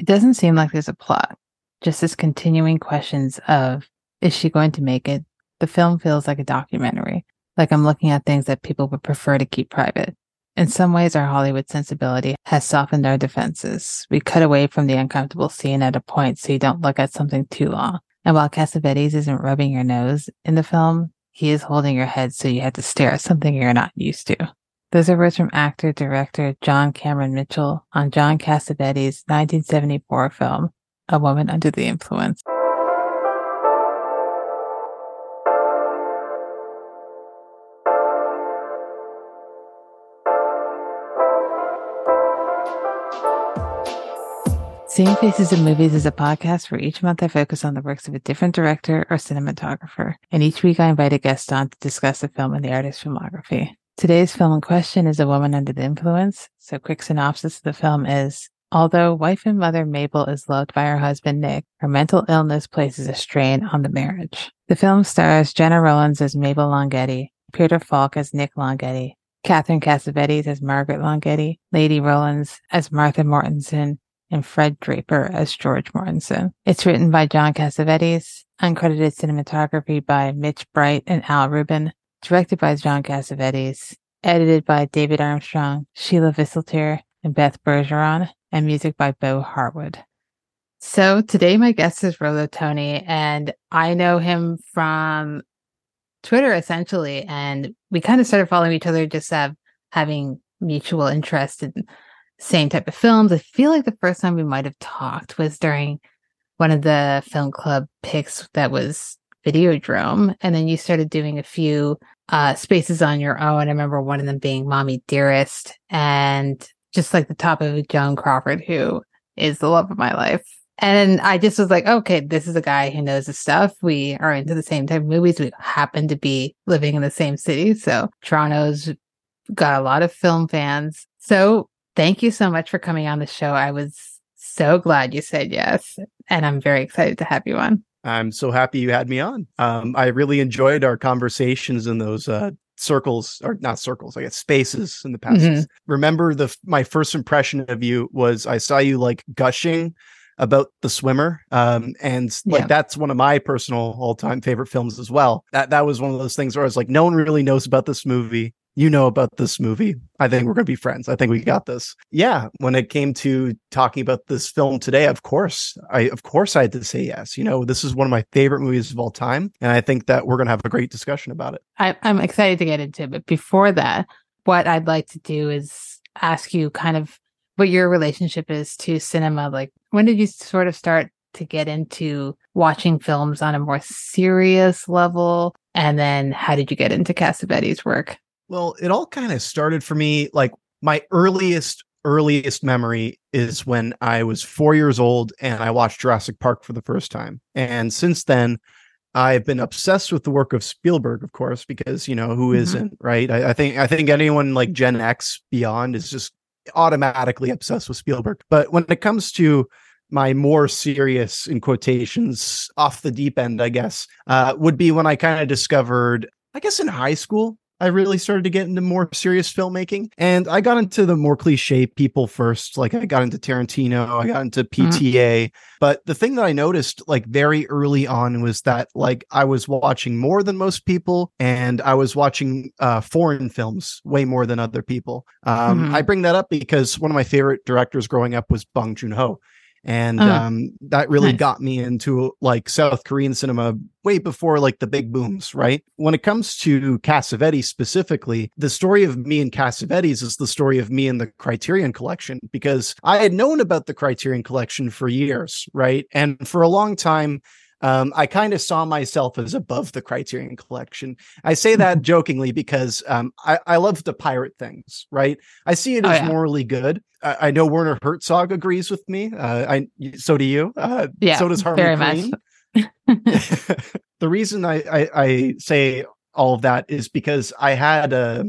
It doesn't seem like there's a plot, just this continuing questions of is she going to make it? The film feels like a documentary, like I'm looking at things that people would prefer to keep private. In some ways, our Hollywood sensibility has softened our defenses. We cut away from the uncomfortable scene at a point so you don't look at something too long. And while Cassavetes isn't rubbing your nose in the film, he is holding your head so you have to stare at something you're not used to. Those are words from actor director John Cameron Mitchell on John Cassavetes' 1974 film, A Woman Under the Influence. Seeing Faces in Movies is a podcast where each month I focus on the works of a different director or cinematographer, and each week I invite a guest on to discuss the film and the artist's filmography. Today's film in question is A Woman Under the Influence. So, quick synopsis of the film is Although wife and mother Mabel is loved by her husband Nick, her mental illness places a strain on the marriage. The film stars Gena Rowlands as Mabel Longhetti, Peter Falk as Nick Longhetti, Katherine Cassavetes as Margaret Longhetti, Lady Rowlands as Martha Mortensen, and Fred Draper as George Mortensen. It's written by John Cassavetes, uncredited cinematography by Mitch Breit and Al Ruban, directed by John Cassavetes, edited by David Armstrong, Sheila Viseltear, and Beth Bergeron, and music by Bo Harwood. So today my guest is Rolo Tony, and I know him from Twitter essentially, and we kind of started following each other just have having mutual interest in same type of films. I feel like the first time we might have talked was during one of the film club picks that was Videodrome, and then you started doing a few uh, spaces on your own. I remember one of them being Mommy Dearest, and just like the top of Joan Crawford, who is the love of my life. And I just was like, okay, this is a guy who knows his stuff. We are into the same type of movies. We happen to be living in the same city. So Toronto's got a lot of film fans. So thank you so much for coming on the show. I was so glad you said yes. And I'm very excited to have you on. I'm so happy you had me on. Um, I really enjoyed our conversations in those uh, circles, or not circles, I guess spaces in the past. Mm-hmm. Remember the my first impression of you was I saw you like gushing about the swimmer um, and like yeah. that's one of my personal all-time favorite films as well that that was one of those things where i was like no one really knows about this movie you know about this movie. I think we're going to be friends. I think we got this. Yeah, when it came to talking about this film today, of course, I of course I had to say yes. You know, this is one of my favorite movies of all time, and I think that we're going to have a great discussion about it. I, I'm excited to get into it, but before that, what I'd like to do is ask you kind of what your relationship is to cinema. Like, when did you sort of start to get into watching films on a more serious level? And then how did you get into Cassavetes' work? Well, it all kind of started for me like my earliest earliest memory is when I was 4 years old and I watched Jurassic Park for the first time. And since then I've been obsessed with the work of Spielberg, of course, because you know who mm-hmm. not right? I, I, think I think anyone like Gen X beyond is just automatically obsessed with Spielberg. But when it comes to my more serious, in quotations, off the deep end, I guess, uh, would be when I kind of discovered, I guess, in high school, I really started to get into more serious filmmaking. And I got into the more cliche people first. Like I got into Tarantino, I got into PTA. Mm-hmm. But the thing that I noticed like very early on was that like I was watching more than most people and I was watching uh, foreign films way more than other people. Um, mm-hmm. I bring that up because one of my favorite directors growing up was Bong Joon Ho and uh, um, that really nice. got me into like South Korean cinema way before like the big booms, right? When it comes to Cassavetes specifically, the story of me and Cassavetes is the story of me and the Criterion Collection because I had known about the Criterion Collection for years, right? And for a long time, um, I kind of saw myself as above the Criterion Collection. I say that jokingly because um, I, I, love to pirate things, right? I see it oh, as yeah. morally good. I, I, know Werner Herzog agrees with me. Uh, I so do you. Uh, yeah, so does Harley Quinn. the reason I, I, I say all of that is because I had a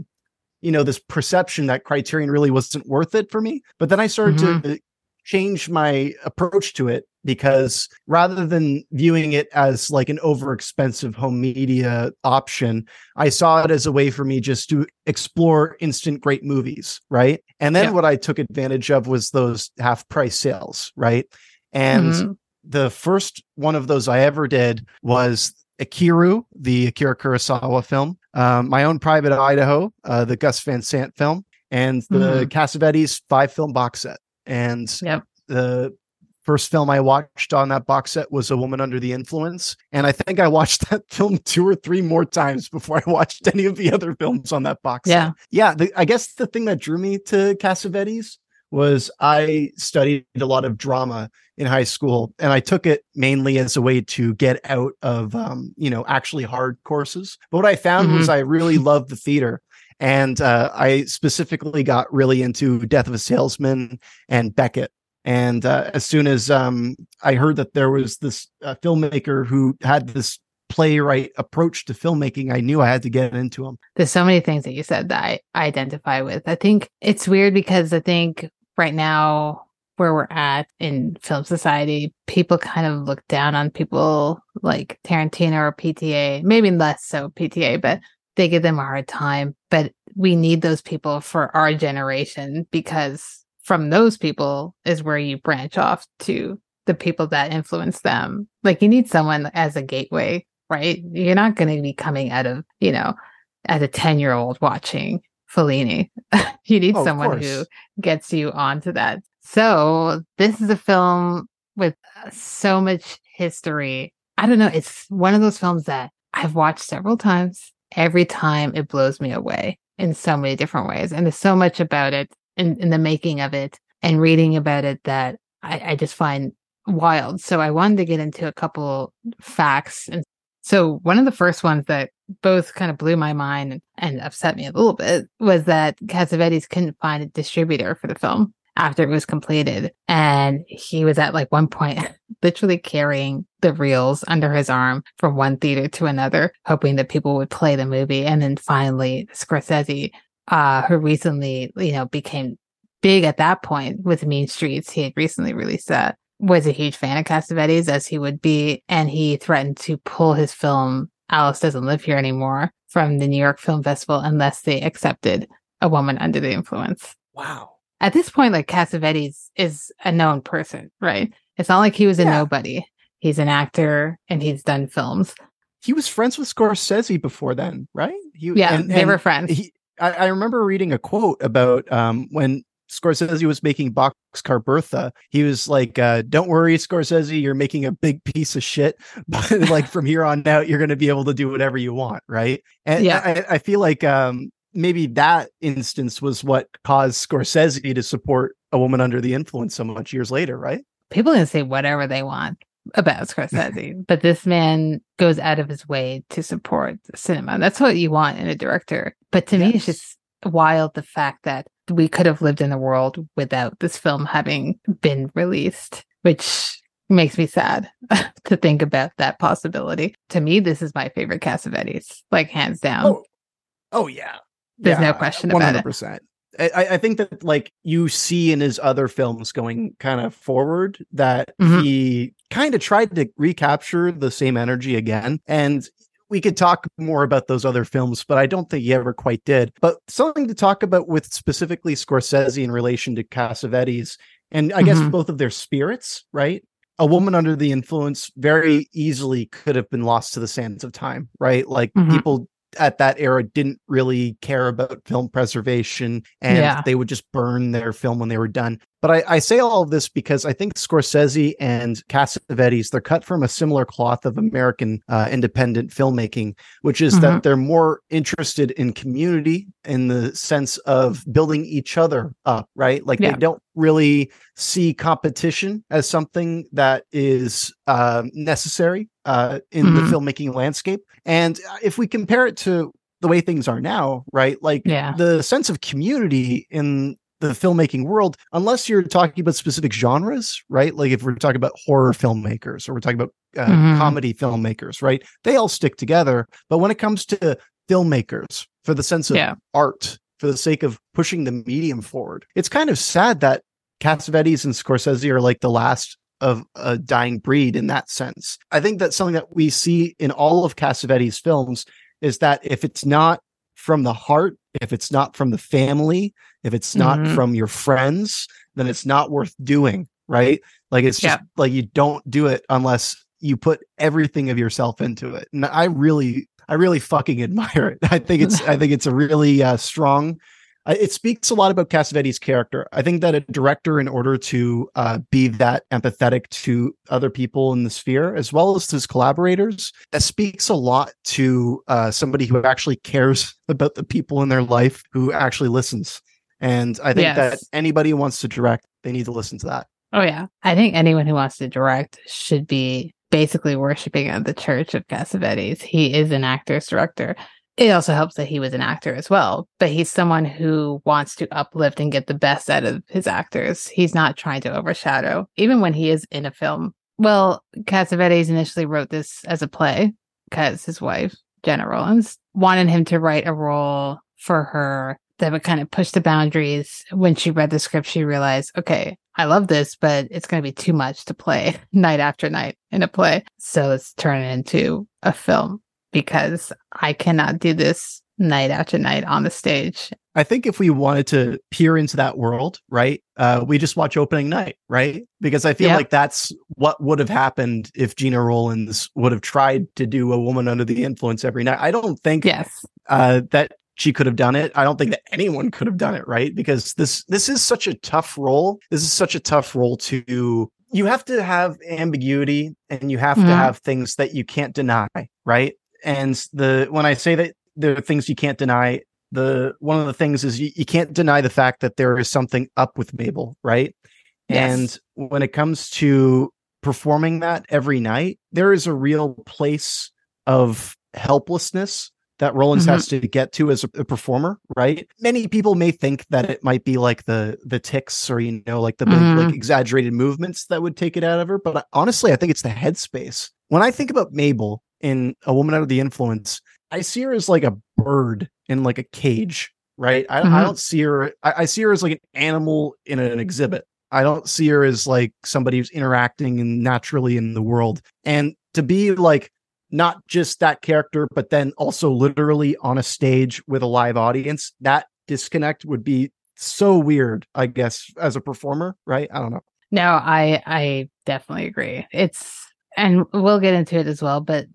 you know this perception that Criterion really wasn't worth it for me, but then I started mm-hmm. to change my approach to it because rather than viewing it as like an overexpensive home media option, I saw it as a way for me just to explore instant great movies, right? And then Yeah. what I took advantage of was those half price sales, right? And Mhm. the first one of those I ever did was Ikiru, the Akira Kurosawa film, um, My Own Private Idaho, uh, the Gus Van Sant film, and the Cassavetes five film box set. And Yep. the first film I watched on that box set was A Woman Under the Influence. And I think I watched that film two or three more times before I watched any of the other films on that box Yeah. set. Yeah. The, I guess the thing that drew me to Cassavetes was I studied a lot of drama in high school and I took it mainly as a way to get out of um, you know, actually hard courses. But what I found was I really loved the theater. And uh, I specifically got really into Death of a Salesman and Beckett. And uh, as soon as um, I heard that there was this uh, filmmaker who had this playwright approach to filmmaking, I knew I had to get into him. There's so many things that you said that I identify with. I think it's weird because I think right now where we're at in film society, people kind of look down on people like Tarantino or PTA, maybe less so PTA, but they give them a hard time. But we need those people for our generation because from those people is where you branch off to the people that influence them. Like you need someone as a gateway, right? You're not going to be coming out of, you know, as a 10 year old watching Fellini. you need Oh, someone who gets you onto that. So this is a film with uh, so much history. I don't know. It's one of those films that I've watched several times. Every time it blows me away in so many different ways. And there's so much about it in, in the making of it and reading about it that I, I just find wild. So I wanted to get into a couple facts. And so one of the first ones that both kind of blew my mind and, upset me a little bit was that Cassavetes couldn't find a distributor for the film after it was completed. And he was at like one point literally carrying the reels under his arm from one theater to another, hoping that people would play the movie. And then finally, Scorsese, uh, who recently, you know, became big at that point with Mean Streets, he had recently released that, was a huge fan of Cassavetes as he would be. And he threatened to pull his film, Alice Doesn't Live Here Anymore, from the New York Film Festival unless they accepted A Woman Under the Influence Wow. at this point, like Cassavetes is a known person, right? It's not like he was a Yeah. nobody. He's an actor and he's done films. He was friends with Scorsese before then, right? He, Yeah, and- they and were friends. he, I, I remember reading a quote about um, when Scorsese was making Boxcar Bertha. He was like, uh, "Don't worry, Scorsese, you're making a big piece of shit, but like from here on out, you're going to be able to do whatever you want, right?" And Yeah. I, I feel like um, maybe that instance was what caused Scorsese to support A Woman Under the Influence so much years later, right? People can say whatever they want about Scorsese, but this man goes out of his way to support cinema. That's what you want in a director. But to me, it's just wild the fact that we could have lived in a world without this film having been released, which makes me sad to think about that possibility. To me, this is my favorite Cassavetes, like hands down. Oh, oh yeah. There's no question about it. 100%. I, I think that like you see in his other films going kind of forward that Mhm. he kind of tried to recapture the same energy again. And we could talk more about those other films, but I don't think he ever quite did. But something to talk about with specifically Scorsese in relation to Cassavetes, and I guess Mhm. both of their spirits, right? A woman under the influence very easily could have been lost to the sands of time, right? Like Mhm. people at that era didn't really care about film preservation and Yeah. they would just burn their film when they were done. But I, I say all of this because I think Scorsese and Cassavetes, they're cut from a similar cloth of American uh, independent filmmaking, which is that they're more interested in community in the sense of building each other up, right? Like Yeah. they don't really see competition as something that is um, necessary uh, in Mhm. the filmmaking landscape. And uh, if we compare it to the way things are now, right? Like Yeah. the sense of community in the filmmaking world, unless you're talking about specific genres, right? Like if we're talking about horror filmmakers or we're talking about uh, Mhm. comedy filmmakers, right? They all stick together. But when it comes to filmmakers, for the sense of Yeah. art, for the sake of pushing the medium forward, it's kind of sad that Cassavetes and Scorsese are like the last of a dying breed in that sense. I think that's something that we see in all of Cassavetes' films is that if it's not from the heart, if it's not from the family, if it's not Mhm. from your friends, then it's not worth doing, right? Like it's just Yeah. like you don't do it unless you put everything of yourself into it. And I really I really fucking admire it. I think it's I think it's a really uh, strong it speaks a lot about Cassavetes' character. I think that a director, in order to uh, be that empathetic to other people in the sphere, as well as to his collaborators, that speaks a lot to uh, somebody who actually cares about the people in their life, who actually listens. And I think that anybody who wants to direct, they need to listen to that. Oh yeah. I think anyone who wants to direct should be basically worshiping at the church of Cassavetes. He is an actor's director. It also helps that he was an actor as well, but he's someone who wants to uplift and get the best out of his actors. He's not trying to overshadow, even when he is in a film. Well, Cassavetes initially wrote this as a play because his wife, Gena Rowlands, wanted him to write a role for her that would kind of push the boundaries. When she read the script, she realized, okay, I love this, but it's going to be too much to play night after night in a play. So let's turn it into a film because I cannot do this night after night on the stage. I think if we wanted to peer into that world, right, uh, we just watch opening night, right? Because I feel Yep. like that's what would have happened if Gina Rollins would have tried to do a woman under the influence every night. I don't think Yes. uh, that she could have done it. I don't think that anyone could have done it, right? Because this this is such a tough role. This is such a tough role to. You have to have ambiguity, and you have Mhm. to have things that you can't deny, right? And the when I say that there are things you can't deny, the one of the things is you, you can't deny the fact that there is something up with Mabel, right? Yes. And when it comes to performing that every night, there is a real place of helplessness that Rollins Mhm. has to get to as a, a performer, right? Many people may think that it might be like the the ticks or you know like the big Mhm. like exaggerated movements that would take it out of her, but honestly, I think it's the headspace. When I think about Mabel in A Woman Out of the Influence, I see her as like a bird in like a cage, right? I, I Mhm. don't see her. I, I see her as like an animal in an exhibit. I don't see her as like somebody who's interacting and naturally in the world. And to be like not just that character, but then also literally on a stage with a live audience, that disconnect would be so weird, I guess, as a performer, right? I don't know. No, I I definitely agree. It's and we'll get into it as well, but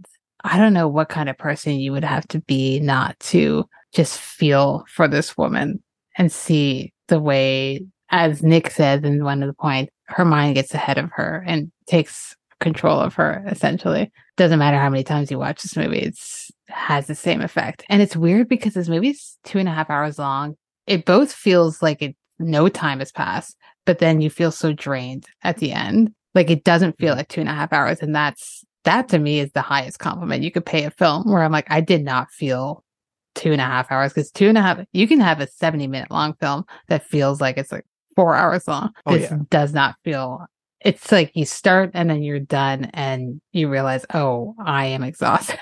I don't know what kind of person you would have to be not to just feel for this woman and see the way as Nick says in one of the points, her mind gets ahead of her and takes control of her essentially. Doesn't matter how many times you watch this movie, it's has the same effect. And it's weird because this movie's two and a half hours long. It both feels like it no time has passed but then you feel so drained at the end. Like it doesn't feel mm-hmm. like two and a half hours. And that's that to me is the highest compliment you could pay a film where I'm like, I did not feel two and a half hours because two and a half, you can have a 70 minute long film that feels like it's like four hours long. Oh, this yeah. does not feel, it's like you start and then you're done and you realize, oh, I am exhausted,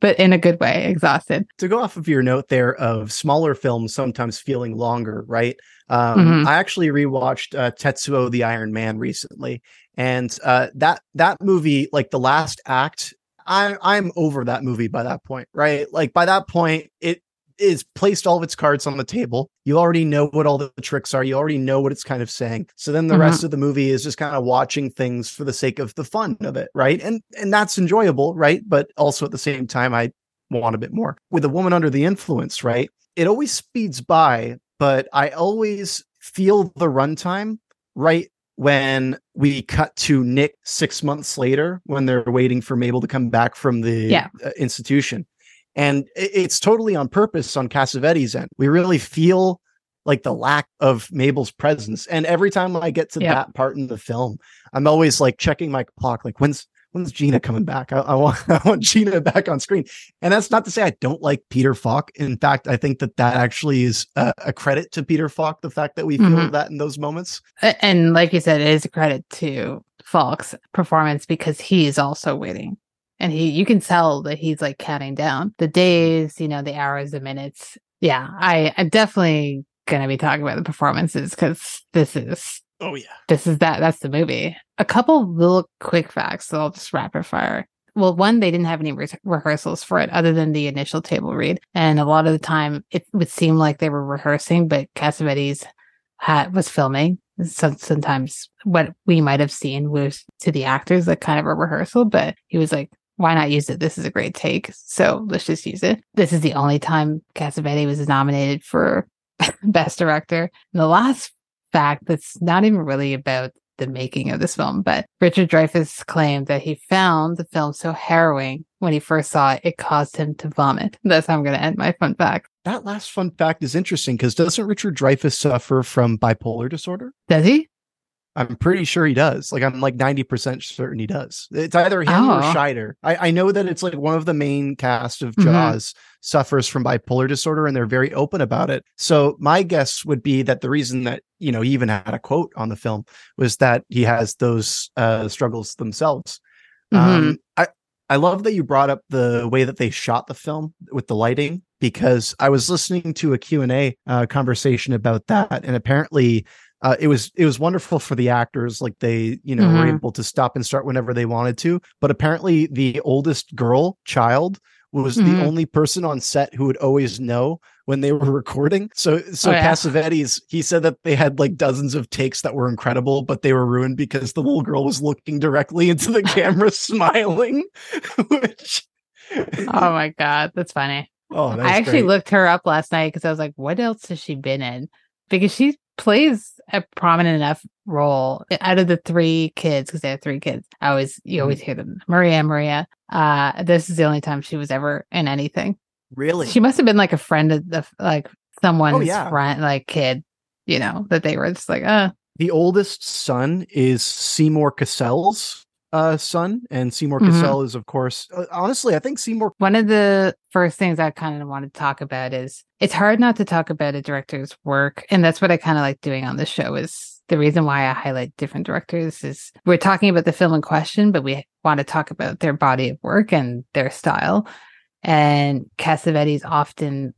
but in a good way, exhausted. to go off of your note there of smaller films sometimes feeling longer, right? Um, Mhm. I actually rewatched uh, Tetsuo the Iron Man recently, and uh, that that movie, like the last act, I I'm over that movie by that point, right? Like by that point, it is placed all of its cards on the table. You already know what all the tricks are. You already know what it's kind of saying. So then the Mhm. rest of the movie is just kind of watching things for the sake of the fun of it, right? And and that's enjoyable, right? But also at the same time, I want a bit more. With a woman under the influence, right? It always speeds by, but I always feel the runtime right when we cut to Nick six months later when they're waiting for Mabel to come back from the Yeah. uh, institution. And it's totally on purpose on Cassavetes' end. We really feel like the lack of Mabel's presence. And every time I get to Yeah. that part in the film, I'm always like checking my clock, like when's when's Gina coming back? I, I want I want Gina back on screen. And that's not to say I don't like Peter Falk. In fact, I think that that actually is a, a credit to Peter Falk, the fact that we feel Mhm. that in those moments. And like you said, it is a credit to Falk's performance because he is also waiting. And he you can tell that he's like counting down the days, you know, the hours, the minutes. Yeah, I, I'm definitely gonna be talking about the performances because this is Oh yeah. This is that. That's the movie. A couple little quick facts. So I'll just rapid fire. Well, one, they didn't have any re- rehearsals for it other than the initial table read, and a lot of the time it would seem like they were rehearsing, but Cassavetes had was filming. So sometimes what we might have seen was to the actors like kind of a rehearsal, but he was like, why not use it? This is a great take. So let's just use it. This is the only time Cassavetes was nominated for Best Director. And the last fact that's not even really about the making of this film, but Richard Dreyfuss claimed that he found the film so harrowing when he first saw it, it caused him to vomit. That's how I'm going to end my fun fact. That last fun fact is interesting because doesn't Richard Dreyfuss suffer from bipolar disorder? Does he? I'm pretty sure he does. Like I'm like 90% certain he does. It's either him Oh. or Scheider. I, I know that it's like one of the main cast of Mhm. Jaws suffers from bipolar disorder and they're very open about it. So my guess would be that the reason that, you know, he even had a quote on the film was that he has those uh struggles themselves. Um I I love that you brought up the way that they shot the film with the lighting because I was listening to a Q&A uh, conversation about that and apparently uh, it was it was wonderful for the actors like they you know were Mhm. able to stop and start whenever they wanted to but apparently the oldest girl child was Mhm. the only person on set who would always know when they were recording so so Oh, yeah. Cassavetes he said that they had like dozens of takes that were incredible but they were ruined because the little girl was looking directly into the camera smiling which Oh my God. That's funny. oh that's I actually great. looked her up last night because I was like, what else has she been in? Because she plays a prominent enough role out of the three kids, because they have three kids. I always, you Mm-hmm. always hear them, Maria, Maria. Uh, this is the only time she was ever in anything. really She must have been like a friend of the, like someone's Oh, yeah. friend, like kid, you know, that they were just like, uh, the oldest son is Seymour Cassel's uh, son, and Seymour Mhm. Cassel is, of course, uh, honestly, I think Seymour. One of the first things I kind of want to talk about is it's hard not to talk about a director's work. And that's what I kind of like doing on this show is the reason why I highlight different directors is we're talking about the film in question, but we want to talk about their body of work and their style. And Cassavetes often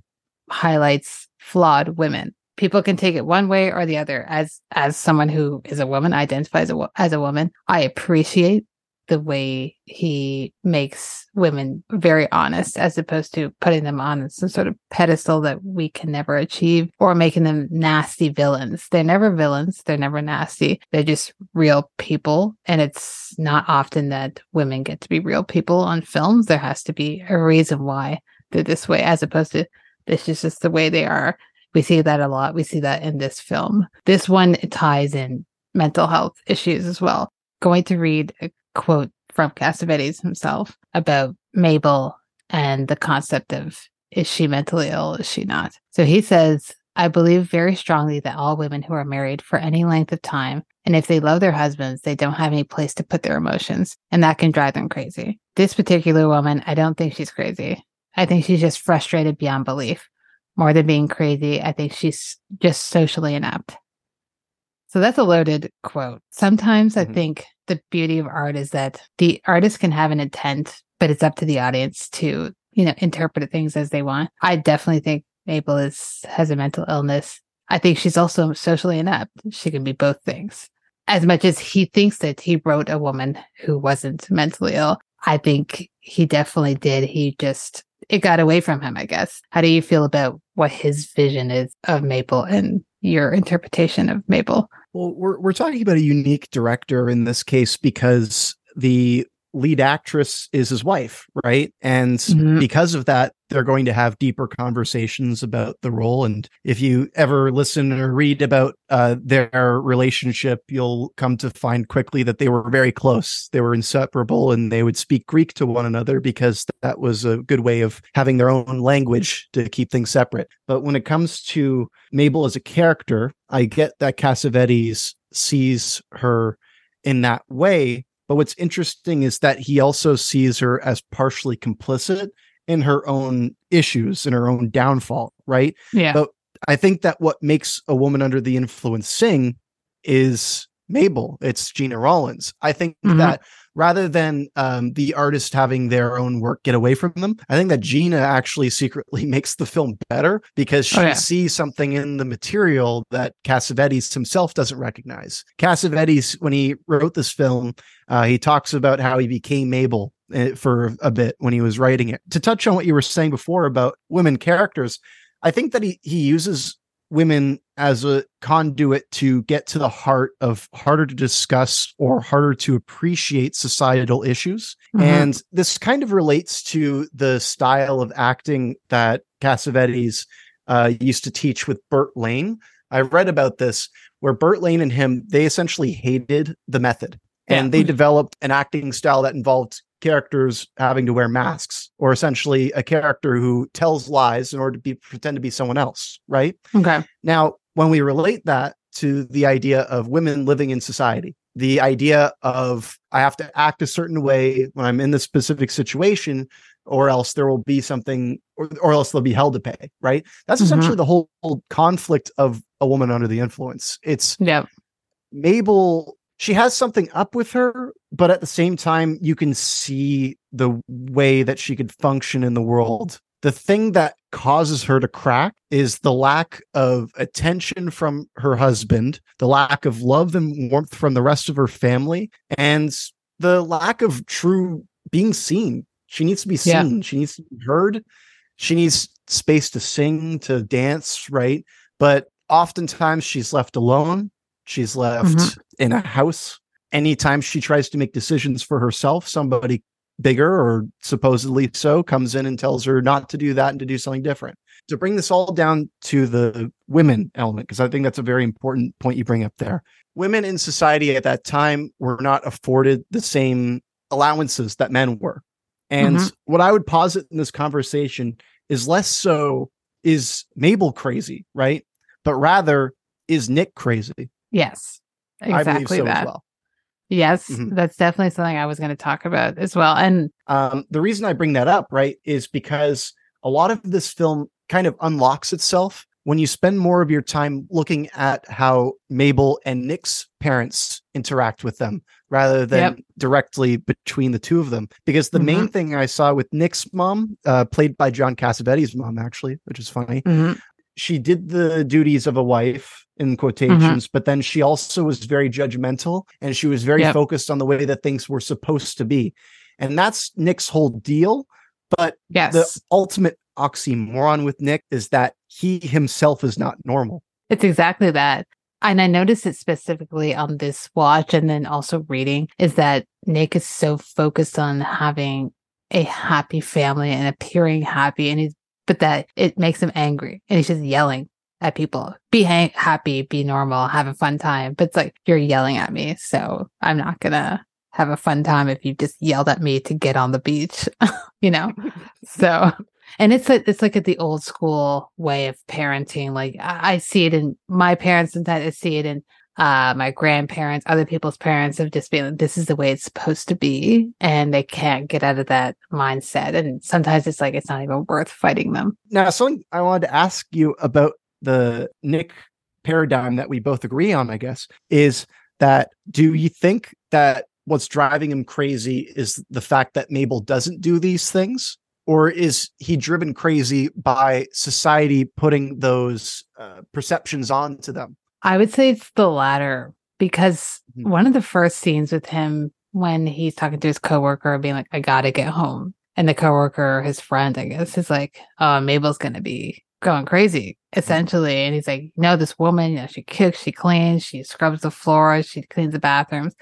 highlights flawed women. People can take it one way or the other. As as someone who is a woman, identifies a, as a woman, I appreciate the way he makes women very honest as opposed to putting them on some sort of pedestal that we can never achieve or making them nasty villains. They're never villains. They're never nasty. They're just real people. And it's not often that women get to be real people on films. There has to be a reason why they're this way as opposed to this is just the way they are. We see that a lot. We see that in this film. This one ties in mental health issues as well. Going to read a quote from Cassavetes himself about Mabel and the concept of is she mentally ill? Is she not? So he says, I believe very strongly that all women who are married for any length of time, and if they love their husbands, they don't have any place to put their emotions, and that can drive them crazy. This particular woman, I don't think she's crazy. I think she's just frustrated beyond belief. More than being crazy, I think she's just socially inept. So that's a loaded quote. Sometimes I Mhm. think the beauty of art is that the artist can have an intent, but it's up to the audience to, you know, interpret things as they want. I definitely think Mabel is has a mental illness. I think she's also socially inept. She can be both things. As much as he thinks that he wrote a woman who wasn't mentally ill, I think he definitely did. He just it got away from him, I guess. How do you feel about what his vision is of Mabel and your interpretation of Mabel? Well, we're we're talking about a unique director in this case because the lead actress is his wife, right? And Mhm. because of that, they're going to have deeper conversations about the role. And if you ever listen or read about uh, their relationship, you'll come to find quickly that they were very close. They were inseparable, and they would speak Greek to one another because that was a good way of having their own language to keep things separate. But when it comes to Mabel as a character, I get that Cassavetes sees her in that way. But what's interesting is that he also sees her as partially complicit in her own issues and her own downfall, right? Yeah. But I think that what makes a woman under the influence sing is Mabel, it's Gina Rollins. I think Mhm. that rather than um, the artist having their own work get away from them, I think that Gina actually secretly makes the film better because she Oh, yeah. sees something in the material that Cassavetes himself doesn't recognize. Cassavetes, when he wrote this film, uh, he talks about how he became Mabel uh, for a bit when he was writing it. To touch on what you were saying before about women characters, I think that he he uses women as a conduit to get to the heart of harder to discuss or harder to appreciate societal issues. Mhm. And this kind of relates to the style of acting that Cassavetes uh, used to teach with Burt Lane. I read about this where Burt Lane and him, they essentially hated the method and Yeah. they developed an acting style that involved characters having to wear masks or essentially a character who tells lies in order to be pretend to be someone else, right? okay. Now, when we relate that to the idea of women living in society, the idea of I have to act a certain way when I'm in this specific situation, or else there will be something, or, or else they'll be held to pay, right? That's Mhm. essentially the whole, whole conflict of a woman under the influence. It's Yep. Mabel, she has something up with her, but at the same time, you can see the way that she could function in the world. The thing that causes her to crack is the lack of attention from her husband, the lack of love and warmth from the rest of her family, and the lack of true being seen. She needs to be Yeah. seen, she needs to be heard, she needs space to sing, to dance, right? But oftentimes she's left alone. She's left Mhm. in a house. Anytime she tries to make decisions for herself, somebody bigger or supposedly so comes in and tells her not to do that and to do something different. To bring this all down to the women element, because I think that's a very important point you bring up there. Women in society at that time were not afforded the same allowances that men were. And Mhm. what I would posit in this conversation is less so is Mabel crazy, right? But rather is Nick crazy? Yes. I believe Exactly so that. as well. Yes, Mhm. that's definitely something I was going to talk about as well. And Um, the reason I bring that up, right, is because a lot of this film kind of unlocks itself when you spend more of your time looking at how Mabel and Nick's parents interact with them rather than Yep. directly between the two of them. Because the main thing I saw with Nick's mom, uh, played by John Cassavetes' mom, actually, which is funny, Mhm. She did the duties of a wife in mm-hmm. quotations, but then she also was very judgmental and she was very Yep. focused on the way that things were supposed to be. And that's Nick's whole deal. But yes, the ultimate oxymoron with Nick is that he himself is not normal. it's exactly that. And I noticed it specifically on this watch and then also reading is that Nick is so focused on having a happy family and appearing happy. And he's, but that it makes him angry and he's just yelling at people. Be ha- happy, be normal, have a fun time. But it's like, you're yelling at me. So I'm not going to have a fun time if you just yelled at me to get on the beach, you know? so and it's like it's like at the old school way of parenting like i, I see it in my parents and i see it in uh my grandparents other people's parents have just been this is the way it's supposed to be and they can't get out of that mindset and sometimes it's like it's not even worth fighting them Now, something I wanted to ask you about the Nick paradigm that we both agree on, I guess, is that do you think that what's driving him crazy is the fact that Mabel doesn't do these things? Or is he driven crazy by society putting those uh, perceptions onto them? I would say it's the latter because Mhm. one of the first scenes with him when he's talking to his coworker being like i gotta get home and the coworker his friend i guess is like oh mabel's gonna be going crazy essentially and he's like no this woman you know she cooks she cleans she scrubs the floors she cleans the bathrooms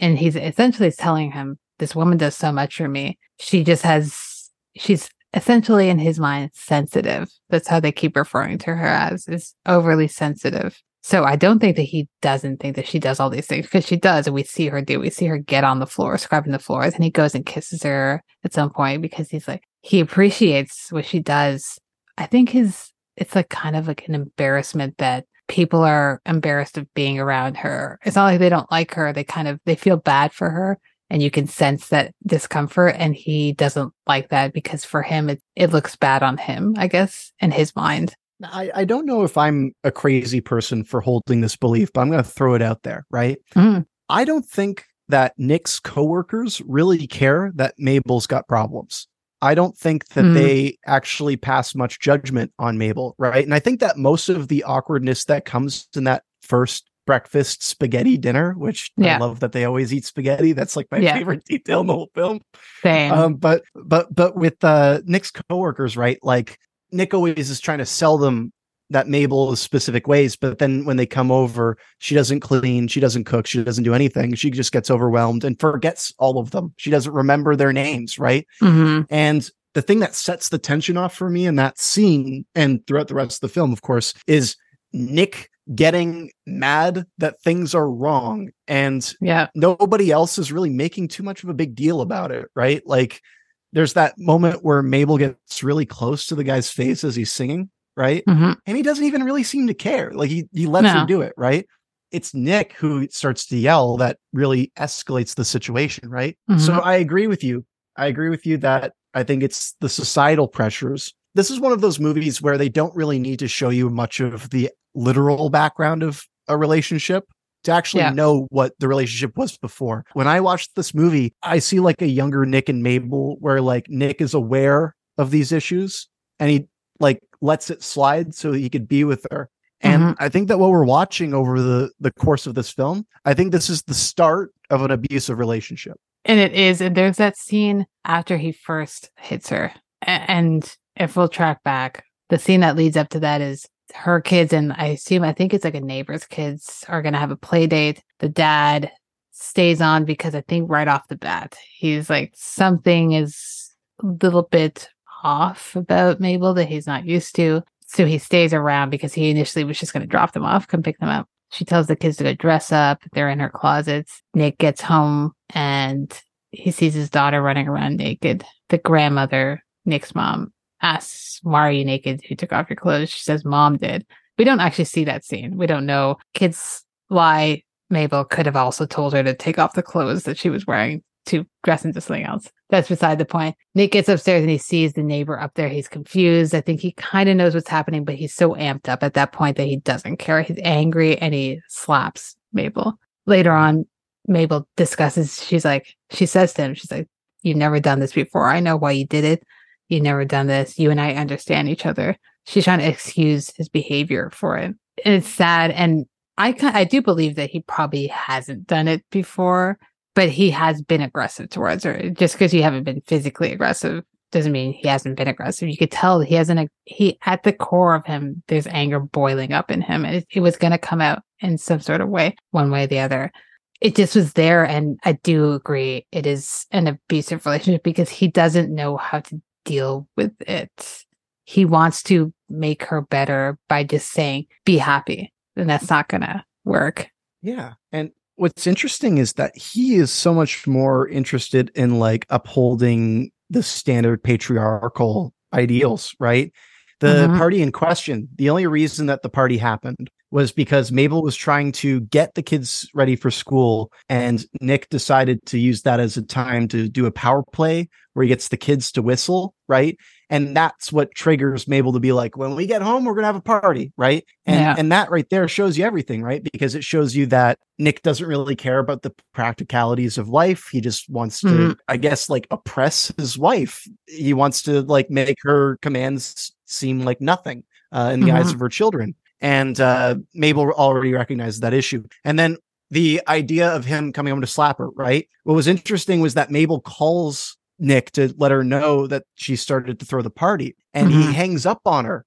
and he's essentially telling him this woman does so much for me. She just has she's essentially in his mind sensitive. That's how they keep referring to her as is overly sensitive so I don't think that he doesn't think that she does all these things because she does, and we see her do. We see her get on the floor, scrubbing the floors, and he goes and kisses her at some point because he's like he appreciates what she does. I think his it's like kind of like an embarrassment that people are embarrassed of being around her. It's not like they don't like her; they kind of they feel bad for her, and you can sense that discomfort. And he doesn't like that because for him, it it looks bad on him, I guess, in his mind. I, I don't know if I'm a crazy person for holding this belief, but I'm going to throw it out there, right? Mm. I don't think that Nick's coworkers really care that Mabel's got problems. I don't think that Mm. they actually pass much judgment on Mabel, right? And I think that most of the awkwardness that comes in that first breakfast spaghetti dinner, which Yeah. I love that they always eat spaghetti. That's like my Yeah. favorite detail in the whole film. Same. Um, but but but with uh, Nick's coworkers, right? Like Nick always is trying to sell them that Mabel is specific ways, but then when they come over, she doesn't clean, she doesn't cook, she doesn't do anything. She just gets overwhelmed and forgets all of them. She doesn't remember their names, right? hmm And the thing that sets the tension off for me in that scene and throughout the rest of the film, of course, is Nick getting mad that things are wrong and Yeah. nobody else is really making too much of a big deal about it, right? Like there's that moment where Mabel gets really close to the guy's face as he's singing, right? hmm And he doesn't even really seem to care. Like he he lets No. do it, right? It's Nick who starts to yell that really escalates the situation, right? So Mhm. I agree with you. I agree with you that I think it's the societal pressures. This is one of those movies where they don't really need to show you much of the literal background of a relationship to actually Yeah. know what the relationship was before. When I watched this movie, I see like a younger Nick and Mabel where like Nick is aware of these issues and he like lets it slide so he could be with her. And Mhm. I think that what we're watching over the the course of this film, I think this is the start of an abusive relationship. And it is. And there's that scene after he first hits her. And if we'll track back, the scene that leads up to that is her kids and I assume I think it's like a neighbor's kids are gonna have a play date. The dad stays on because I think right off the bat, he's like something is a little bit off about Mabel that he's not used to. So he stays around because he initially was just gonna drop them off, come pick them up. She tells the kids to go dress up. They're in her closets. Nick gets home and he sees his daughter running around naked. The grandmother, Nick's mom, asks, Why are you naked? Who took off your clothes? She says, Mom did. We don't actually see that scene. We don't know. Kids lie. Mabel could have also told her to take off the clothes that she was wearing to dress into something else. That's beside the point. Nick gets upstairs and he sees the neighbor up there. He's confused. I think he kind of knows what's happening, but he's so amped up at that point that he doesn't care. He's angry and he slaps Mabel. Later on, Mabel discusses, she's like, she says to him, she's like, You've never done this before. I know why you did it. You've never done this. You and I understand each other. She's trying to excuse his behavior for it. And it's sad. And I I do believe that he probably hasn't done it before, but he has been aggressive towards her. Just because you haven't been physically aggressive doesn't mean he hasn't been aggressive. You could tell he hasn't. He at the core of him, there's anger boiling up in him, and it, it was going to come out in some sort of way, one way or the other. It just was there, and I do agree it is an abusive relationship because he doesn't know how to deal with it. He wants to make her better by just saying, "Be happy," and that's not going to work. Yeah. And what's interesting is that he is so much more interested in like upholding the standard patriarchal ideals, right? The Mhm. party in question, the only reason that the party happened was because Mabel was trying to get the kids ready for school and Nick decided to use that as a time to do a power play where he gets the kids to whistle, right? And that's what triggers Mabel to be like, when we get home, we're gonna have a party, right? And Yeah. and that right there shows you everything, right? Because it shows you that Nick doesn't really care about the practicalities of life. He just wants to, Mhm. I guess, like oppress his wife. He wants to like make her commands seem like nothing uh, in the eyes Mhm. of her children. And uh, Mabel already recognized that issue. And then the idea of him coming home to slap her, right? What was interesting was that Mabel calls Nick to let her know that she started to throw the party and he Mhm. hangs up on her.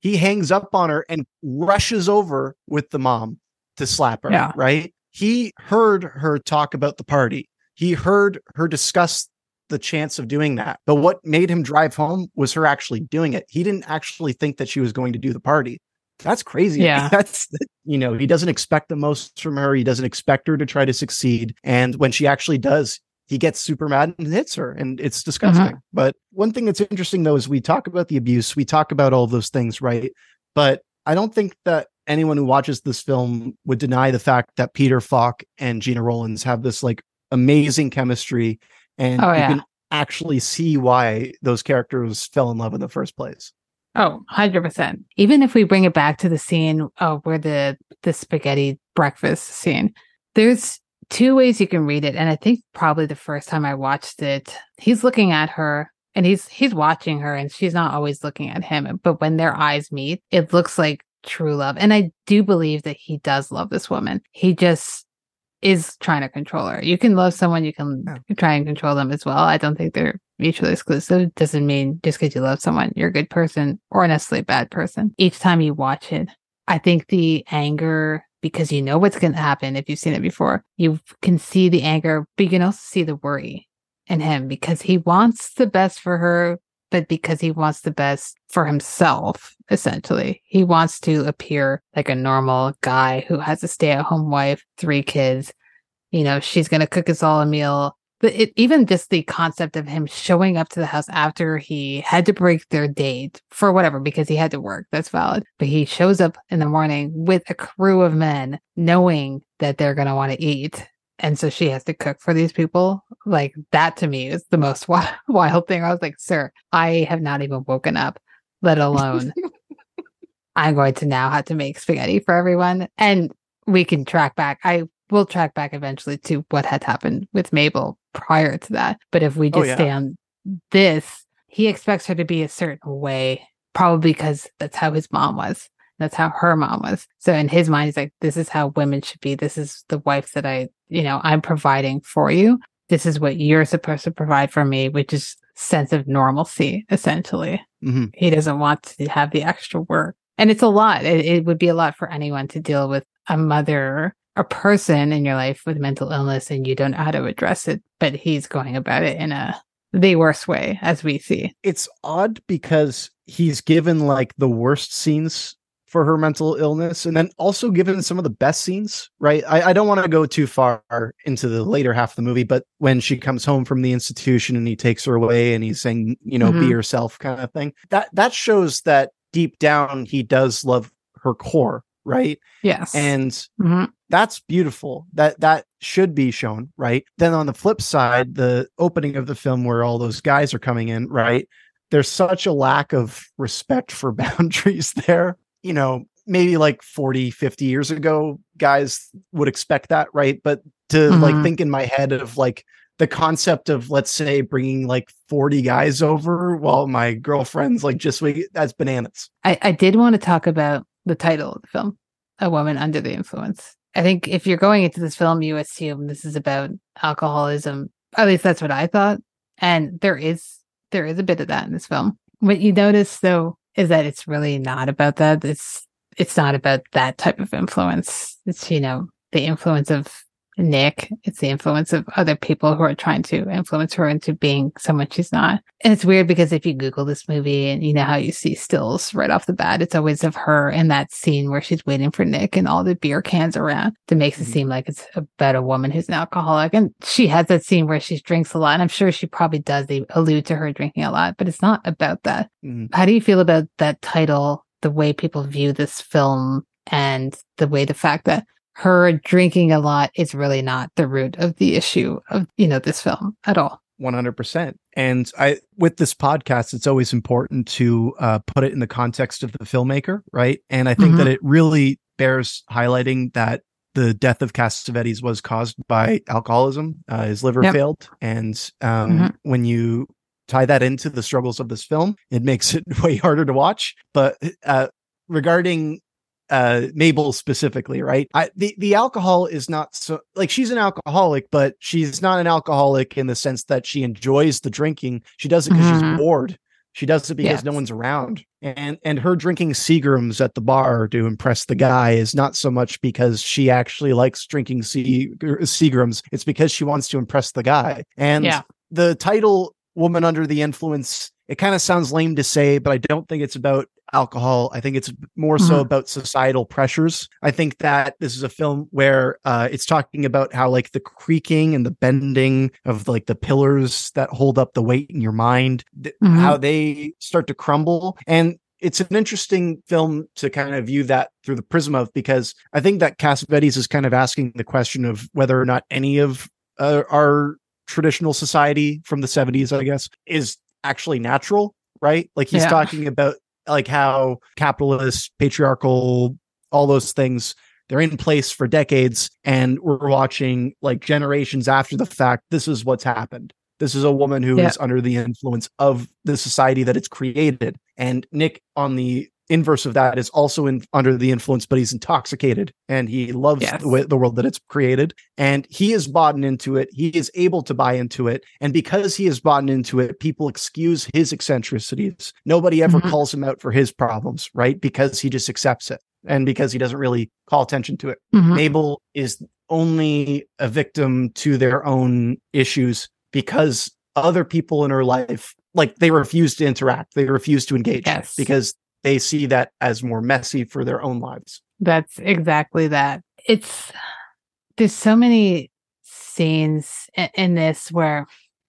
He hangs up on her and rushes over with the mom to slap her, Yeah. right? He heard her talk about the party. He heard her discuss the chance of doing that. But what made him drive home was her actually doing it. He didn't actually think that she was going to do the party. That's crazy. Yeah. That's, you know, he doesn't expect the most from her. He doesn't expect her to try to succeed. And when she actually does, he gets super mad and hits her. And it's mm-hmm. disgusting. But one thing that's interesting, though, is we talk about the abuse, we talk about all those things, right? But I don't think that anyone who watches this film would deny the fact that Peter Falk and Gina Rollins have this like amazing chemistry. And Oh, you yeah. can actually see why those characters fell in love in the first place. Oh, 100%. Even if we bring it back to the scene uh, where the the spaghetti breakfast scene, there's two ways you can read it and I think probably the first time I watched it, he's looking at her and he's he's watching her and she's not always looking at him, but when their eyes meet, it looks like true love. And I do believe that he does love this woman. He just is trying to control her. You can love someone, you can yeah. try and control them as well. I don't think they're mutually exclusive. Doesn't mean just because you love someone, you're a good person or necessarily a bad person. Each time you watch it, I think the anger, because you know what's going to happen if you've seen it before, you can see the anger, but you can also see the worry in him because he wants the best for her, but because he wants the best for himself, essentially. He wants to appear like a normal guy who has a stay at home wife, three kids. You know, she's going to cook us all a meal. But it, even just the concept of him showing up to the house after he had to break their date for whatever, because he had to work, that's valid. But he shows up in the morning with a crew of men, knowing that they're going to want to eat and so she has to cook for these people. Like that to me is the most wild, wild thing. I was like sir i have not even woken up let alone i'm going to now have to make spaghetti for everyone. And we can track back. I will track back eventually to what had happened with mabel prior to that. But if we oh, just oh, yeah. stay on this he expects her to be a certain way probably because that's how his mom was that's how her mom was. So in his mind, he's like, this is how women should be. This is the wife that I, you know, I'm providing for you. This is what you're supposed to provide for me, which is sense of normalcy, essentially. Mm-hmm. He doesn't want to have the extra work. And it's a lot. It, it would be a lot for anyone to deal with a mother, a person in your life with mental illness, and you don't know how to address it. But he's going about it in a the worst way, as we see. It's odd because he's given like the worst scenes for her mental illness and then also given some of the best scenes right? I, I don't want to go too far into the later half of the movie but when she comes home from the institution and he takes her away and he's saying you know mm-hmm. be yourself kind of thing that that shows that deep down he does love her core right? Yes. And mm-hmm. that's beautiful. That that should be shown right? Then on the flip side the opening of the film where all those guys are coming in right? There's such a lack of respect for boundaries there you know, maybe like 40, 50 years ago, guys would expect that, right? But to mm-hmm. like think in my head of like the concept of let's say bringing like 40 guys over while my girlfriend's like just wait, that's bananas. I, I did want to talk about the title of the film, A Woman Under the Influence. I think if you're going into this film, you assume this is about alcoholism. At least that's what I thought. And there is there is a bit of that in this film. What you notice though is that it's really not about that. It's it's not about that type of influence. It's you know the influence of Nick. It's the influence of other people who are trying to influence her into being someone she's not. And it's weird because if you Google this movie and you know how you see stills right off the bat, it's always of her in that scene where she's waiting for Nick and all the beer cans around that makes it mm-hmm. seem like it's about a woman who's an alcoholic. And she has that scene where she drinks a lot. And I'm sure she probably does. They allude to her drinking a lot, but it's not about that. Mm-hmm. How do you feel about that title, the way people view this film and the way the fact that her drinking a lot is really not the root of the issue of you know this film at all 100% and i with this podcast it's always important to uh, put it in the context of the filmmaker right and i think mm-hmm. that it really bears highlighting that the death of Cassavetes was caused by alcoholism. Uh, his liver yep. failed, and um, mm-hmm. when you tie that into the struggles of this film, it makes it way harder to watch. But uh, regarding uh Mabel specifically, right? I, the the alcohol is not so like she's an alcoholic, but she's not an alcoholic in the sense that she enjoys the drinking. She does it because mm-hmm. she's bored. She does it because yes. no one's around. And and her drinking Seagrams at the bar to impress the guy is not so much because she actually likes drinking Seagrams. It's because she wants to impress the guy. And yeah. the title Woman Under the Influence, it kind of sounds lame to say, but I don't think it's about alcohol. I think it's more so mm-hmm. about societal pressures. I think that this is a film where uh, it's talking about how like the creaking and the bending of like the pillars that hold up the weight in your mind, th- mm-hmm. how they start to crumble. And it's an interesting film to kind of view that through the prism of because I think that Cassavetes is kind of asking the question of whether or not any of uh, our traditional society from the 70s, I guess, is actually natural, right? Like he's yeah. talking about like how capitalist, patriarchal, all those things they're in place for decades and we're watching like generations after the fact this is what's happened this is a woman who Yeah. is under the influence of the society that it's created and nick on the inverse of that is also in under the influence but he's intoxicated and he loves Yes. the, way, the world that it's created and he is bought into it he is able to buy into it and because he is bought into it people excuse his eccentricities nobody ever Mhm. calls him out for his problems right because he just accepts it and because he doesn't really call attention to it Mhm. Mabel is only a victim to their own issues because other people in her life, like they refuse to interact, they refuse to engage Yes. because they see that as more messy for their own lives. That's exactly that. It's there's so many scenes in, in this where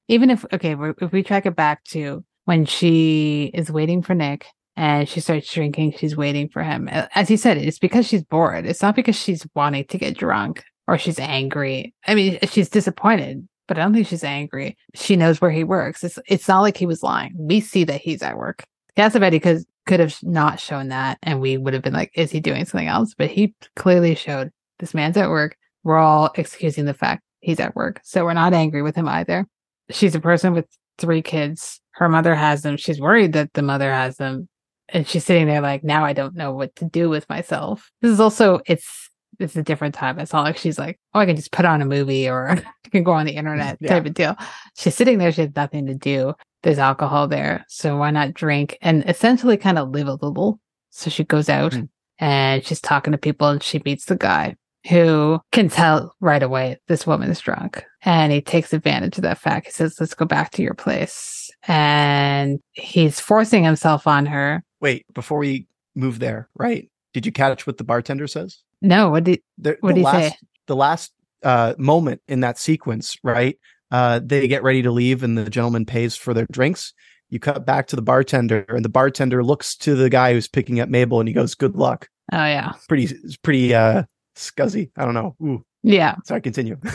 even if okay, if we track it back to when she is waiting for Nick and she starts drinking, she's waiting for him. As you said, it's because she's bored. It's not because she's wanting to get drunk or she's angry. I mean, she's disappointed, but I don't think she's angry. She knows where he works. It's it's not like he was lying. We see that he's at work. Cassavetes could could have not shown that, and we would have been like, "Is he doing something else?" But he clearly showed this man's at work. We're all excusing the fact he's at work, so we're not angry with him either. She's a person with three kids. Her mother has them. She's worried that the mother has them, and she's sitting there like, "Now I don't know what to do with myself." This is also it's it's a different time. It's not like she's like, "Oh, I can just put on a movie or I can go on the mm, internet" Yeah. type of deal. She's sitting there. She has nothing to do there's alcohol there. So why not drink and essentially kind of live a little? So she goes out Mm. and she's talking to people and she meets the guy who can tell right away this woman is drunk. And he takes advantage of that fact. He says, let's go back to your place. And he's forcing himself on her. Wait, before we move there, right? Did you catch what the bartender says? No, what did, The, What'd the he say? last, The last uh, moment in that sequence, right? Uh, they get ready to leave and the gentleman pays for their drinks. You cut back to the bartender and the bartender looks to the guy who's picking up Mabel and he goes, good luck. oh yeah. Pretty, it's pretty uh, scuzzy. I don't know. Ooh, Yeah. sorry, continue.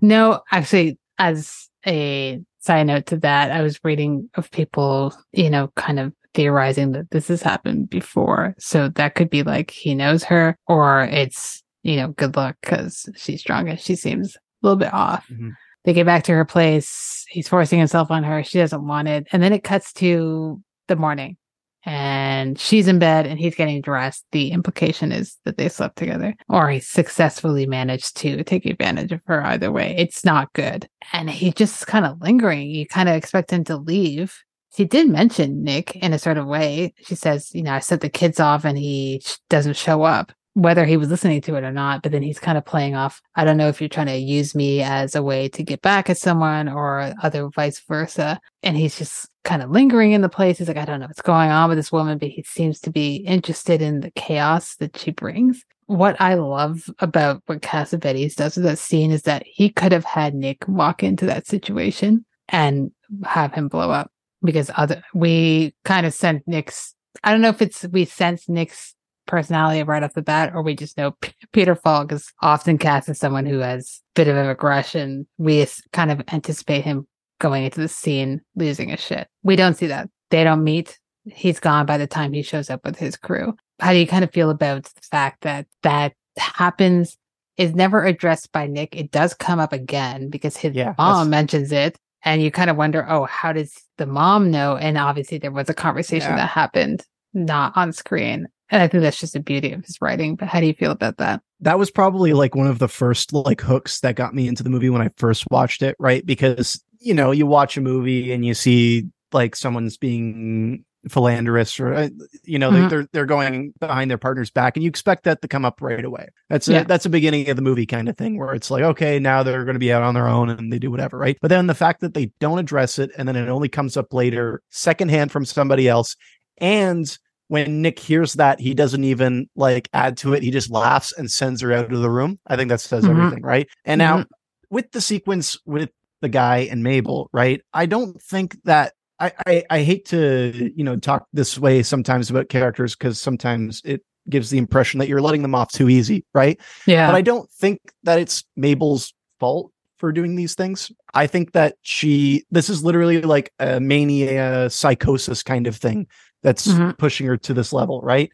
No, actually, as a side note to that, I was reading of people, you know, kind of theorizing that this has happened before. So that could be like he knows her, or it's, you know, good luck because she's drunk and she seems a little bit off. Mhm. They get back to her place. He's forcing himself on her. She doesn't want it. And then it cuts to the morning and she's in bed and he's getting dressed. The implication is that they slept together or he successfully managed to take advantage of her either way. It's not good. And he just kind of lingering. You kind of expect him to leave. She did mention Nick in a sort of way. She says, you know, I set the kids off and he doesn't show up, whether he was listening to it or not. But then he's kind of playing off. I don't know if you're trying to use me as a way to get back at someone or other vice versa. And he's just kind of lingering in the place. He's like, I don't know what's going on with this woman, but he seems to be interested in the chaos that she brings. What I love about what Cassavetes does with that scene is that he could have had Nick walk into that situation and have him blow up because other we kind of sent Nick's. I don't know if it's we sense Nick's personality right off the bat, or we just know P- Peter Falk is often cast as someone who has a bit of an aggression. We kind of anticipate him going into the scene losing his shit. We don't see that. They don't meet. He's gone by the time he shows up with his crew. How do you kind of feel about the fact that that happens? Is never addressed by Nick. It does come up again because his Yeah, mom mentions it, and you kind of wonder, oh, how does the mom know? And obviously, there was a conversation Yeah. that happened not on screen. And I think that's just the beauty of his writing. But how do you feel about that? that was probably like one of the first like hooks that got me into the movie when I first watched it, right? Because you know, you watch a movie and you see like someone's being philanderous or uh, you know Mhm. they, they're they're going behind their partner's back and you expect that to come up right away that's a, that's a beginning of the movie kind of thing where it's like okay now they're going to be out on their own and they do whatever right but then the fact that they don't address it and then it only comes up later secondhand from somebody else and when Nick hears that, he doesn't even like add to it. He just laughs and sends her out of the room. I think that says Mhm. everything, right? And now with the sequence with the guy and Mabel, right? I don't think that I, I, I hate to, you know, talk this way sometimes about characters because sometimes it gives the impression that you're letting them off too easy, right? Yeah. But I don't think that it's Mabel's fault for doing these things. I think that she, this is literally like a mania psychosis kind of thing that's Mhm. pushing her to this level, right?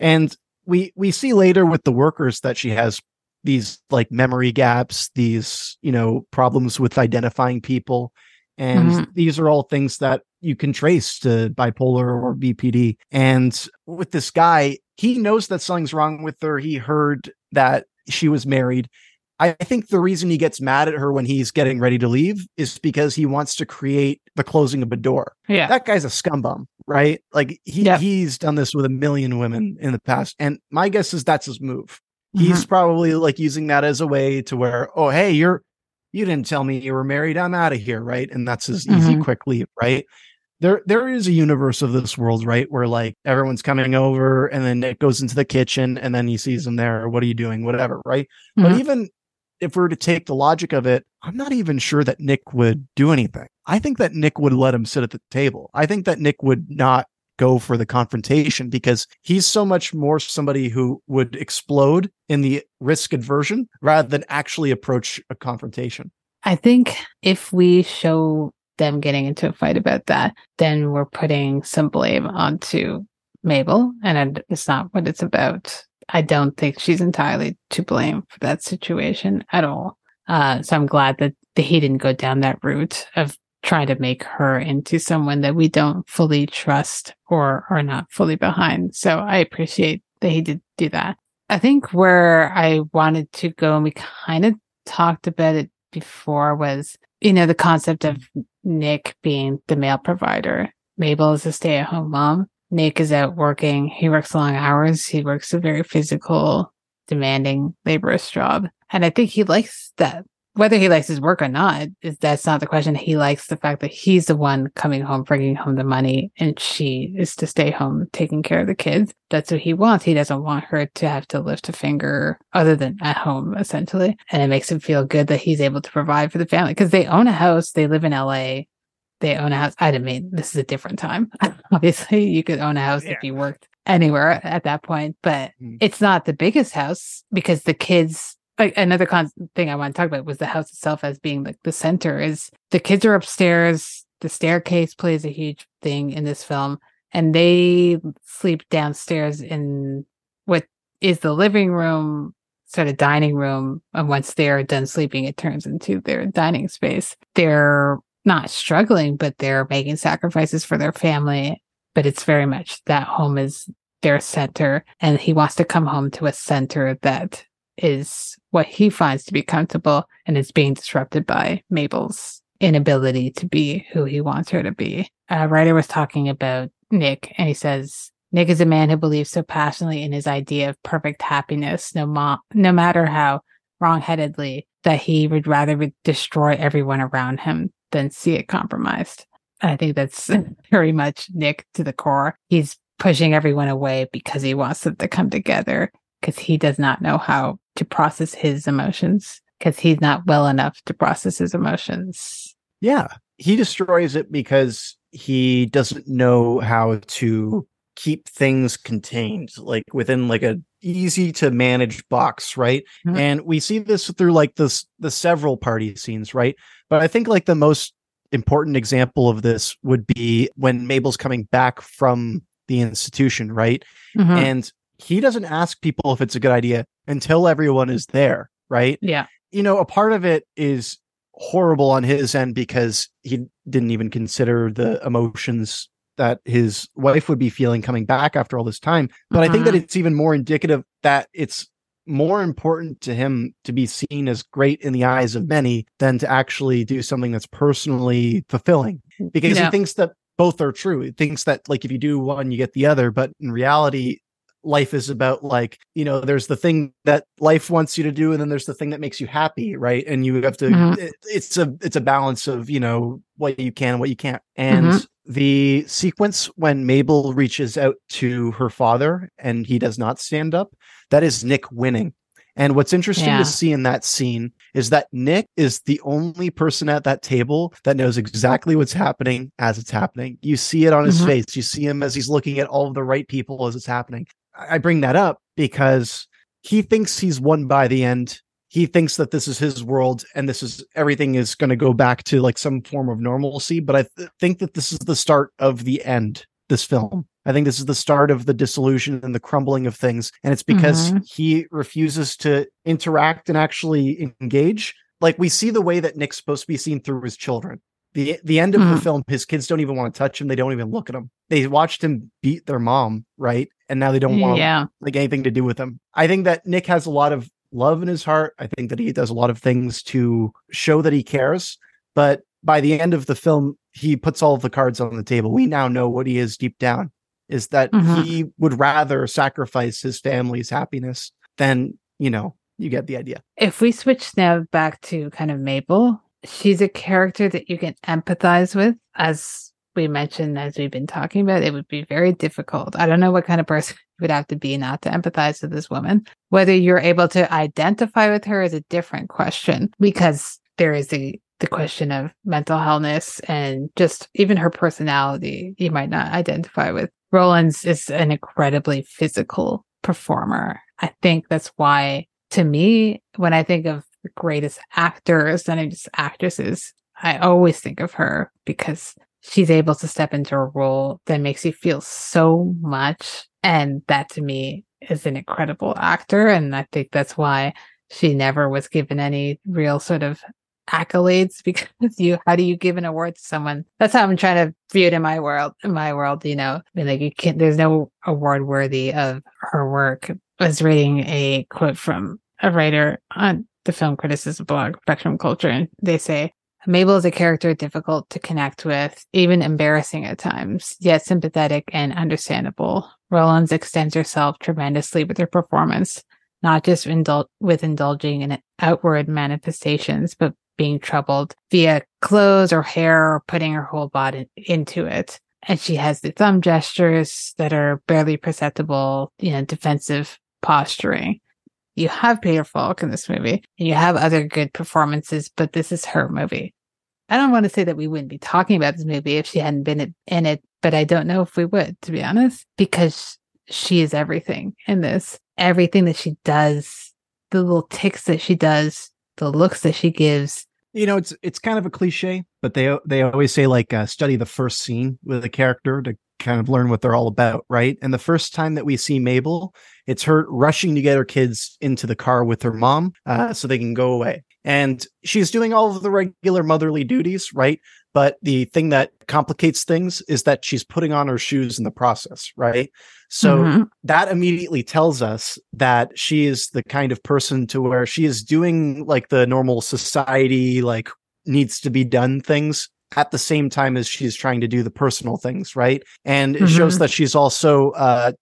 And we we see later with the workers that she has these like memory gaps, these, you know, problems with identifying people. And Mhm. these are all things that you can trace to bipolar or BPD. And with this guy, he knows that something's wrong with her. He heard that she was married. I think the reason he gets mad at her when he's getting ready to leave is because he wants to create the closing of a door. Yeah. That guy's a scumbum, right? Like he Yep. he's done this with a million women in the past. And my guess is that's his move. He's Mm-hmm. probably like using that as a way to where, oh, hey, you're you didn't tell me you were married. I'm out of here, right? And that's his easy, Mhm. quick leave, right? There there is a universe of this world, right? Where like everyone's coming over and then Nick goes into the kitchen and then he sees him there. What are you doing? Whatever, right? But Mhm. even if we were to take the logic of it, I'm not even sure that Nick would do anything. I think that Nick would let him sit at the table. I think that Nick would not go for the confrontation because he's so much more somebody who would explode in the risk aversion rather than actually approach a confrontation. I think if we show them getting into a fight about that, then we're putting some blame onto Mabel, and it's not what it's about. I don't think she's entirely to blame for that situation at all. Uh, so I'm glad that he didn't go down that route of trying to make her into someone that we don't fully trust or are not fully behind. So I appreciate that he did do that. I think where I wanted to go, and we kind of talked about it before, was you know the concept of Nick being the male provider. Mabel is a stay-at-home mom. Nick is out working. He works long hours. He works a very physical, demanding, laborious job, and I think he likes that. Whether he likes his work or not, is that's not the question. He likes the fact that he's the one coming home, bringing home the money, and she is to stay home, taking care of the kids. That's what he wants. He doesn't want her to have to lift a finger other than at home, essentially. And it makes him feel good that he's able to provide for the family because they own a house. They live in LA. They own a house. I didn't mean this is a different time. Obviously, you could own a house if you worked anywhere at that point, but Mm. it's not the biggest house because the kids like another con- thing I want to talk about was the house itself as being like the center is the kids are upstairs. The staircase plays a huge thing in this film and they sleep downstairs in what is the living room, sort of dining room. And once they're done sleeping, it turns into their dining space. They're not struggling, but they're making sacrifices for their family. But it's very much that home is their center. And he wants to come home to a center that is what he finds to be comfortable and is being disrupted by Mabel's inability to be who he wants her to be. A writer was talking about Nick and he says, Nick is a man who believes so passionately in his idea of perfect happiness, no, ma- no matter how wrongheadedly, that he would rather destroy everyone around him than see it compromised. I think that's very much Nick to the core. He's pushing everyone away because he wants them to come together because he does not know how to process his emotions because he's not well enough to process his emotions. Yeah. He destroys it because he doesn't know how to keep things contained, like within like a easy to manage box, right? Mhm. And we see this through like this the several party scenes, right? But I think like the most important example of this would be when Mabel's coming back from the institution, right? Mhm. And he doesn't ask people if it's a good idea until everyone is there, right? yeah. you know, a part of it is horrible on his end because he didn't even consider the emotions that his wife would be feeling coming back after all this time. But I think that Mhm. it's even more indicative that it's more important to him to be seen as great in the eyes of many than to actually do something that's personally fulfilling because Yeah. he thinks that both are true. He thinks that like if you do one, you get the other, but in reality, life is about like you know there's the thing that life wants you to do and then there's the thing that makes you happy right and you have to Mhm. it- it's a it's a balance of you know what you can and what you can't and Mhm. The sequence when mabel reaches out to her father and he does not stand up that is nick winning and what's interesting Yeah. to see in that scene is that Nick is the only person at that table that knows exactly what's happening as it's happening. You see it on his Mhm. face. You see him as he's looking at all of the right people as it's happening. I bring that up because he thinks he's won by the end. He thinks that this is his world and this is everything is going to go back to like some form of normalcy. But I th- think that this is the start of the end, this film. I think this is the start of the disillusion and the crumbling of things. And it's because mm-hmm. he refuses to interact and actually engage. Like we see the way that Nick's supposed to be seen through his children. The the end of mm-hmm. the film, his kids don't even want to touch him. They don't even look at him. They watched him beat their mom, right? And now they don't want yeah. like anything to do with him. I think that Nick has a lot of love in his heart. I think that he does a lot of things to show that he cares. But by the end of the film, he puts all of the cards on the table. We now know what he is deep down is that mm-hmm. he would rather sacrifice his family's happiness than, you know, you get the idea. If we switch now back to kind of Mabel, she's a character that you can empathize with as we mentioned as we've been talking about it would be very difficult. I don't know what kind of person you would have to be not to empathize with this woman. Whether you're able to identify with her is a different question because there is the the question of mental illness and just even her personality you might not identify with. Rowlands is an incredibly physical performer. I think that's why to me when i think of the greatest actors and just actresses i always think of her because she's able to step into a role that makes you feel so much. And that to me is an incredible actor. And I think that's why she never was given any real sort of accolades because you how do you give an award to someone that's how i'm trying to view it in my world in my world you know I mean, like you can't there's no award worthy of her work I was reading a quote from a writer on the film criticism blog spectrum culture and they say Mabel is a character difficult to connect with, even embarrassing at times, yet sympathetic and understandable. Rowlands extends herself tremendously with her performance, not just indul- with indulging in outward manifestations, but being troubled via clothes or hair or putting her whole body into it. And she has the thumb gestures that are barely perceptible, you know, defensive posturing you have Peter Falk in this movie and you have other good performances, but this is her movie. I don't want to say that we wouldn't be talking about this movie if she hadn't been in it, but I don't know if we would, to be honest, because she is everything in this. Everything that she does, the little ticks that she does, the looks that she gives. You know, it's it's kind of a cliche, but they they always say like uh, study the first scene with a character to kind of learn what they're all about, right? And the first time that we see Mabel, it's her rushing to get her kids into the car with her mom uh, so they can go away. And she's doing all of the regular motherly duties, right? But the thing that complicates things is that she's putting on her shoes in the process, right? So mm-hmm. that immediately tells us that she is the kind of person to where she is doing like the normal society, like needs to be done things at the same time as she's trying to do the personal things, right? And it mm-hmm. shows that she's also uh,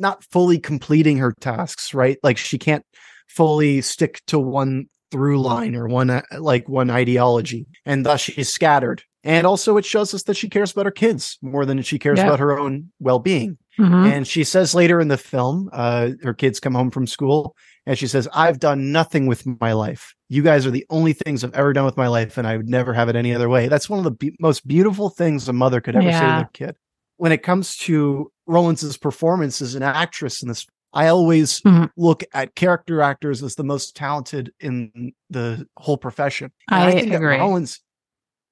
not fully completing her tasks, right? Like she can't fully stick to one through line or one uh, like one ideology and thus she's scattered and also it shows us that she cares about her kids more than she cares yeah. about her own well-being mm-hmm. and she says later in the film uh, her kids come home from school and she says i've done nothing with my life you guys are the only things i've ever done with my life and i would never have it any other way that's one of the be- most beautiful things a mother could ever yeah. say to their kid when it comes to Rowlands's performance as an actress in this I always mm-hmm. look at character actors as the most talented in the whole profession. I, I think agree. Rowlands,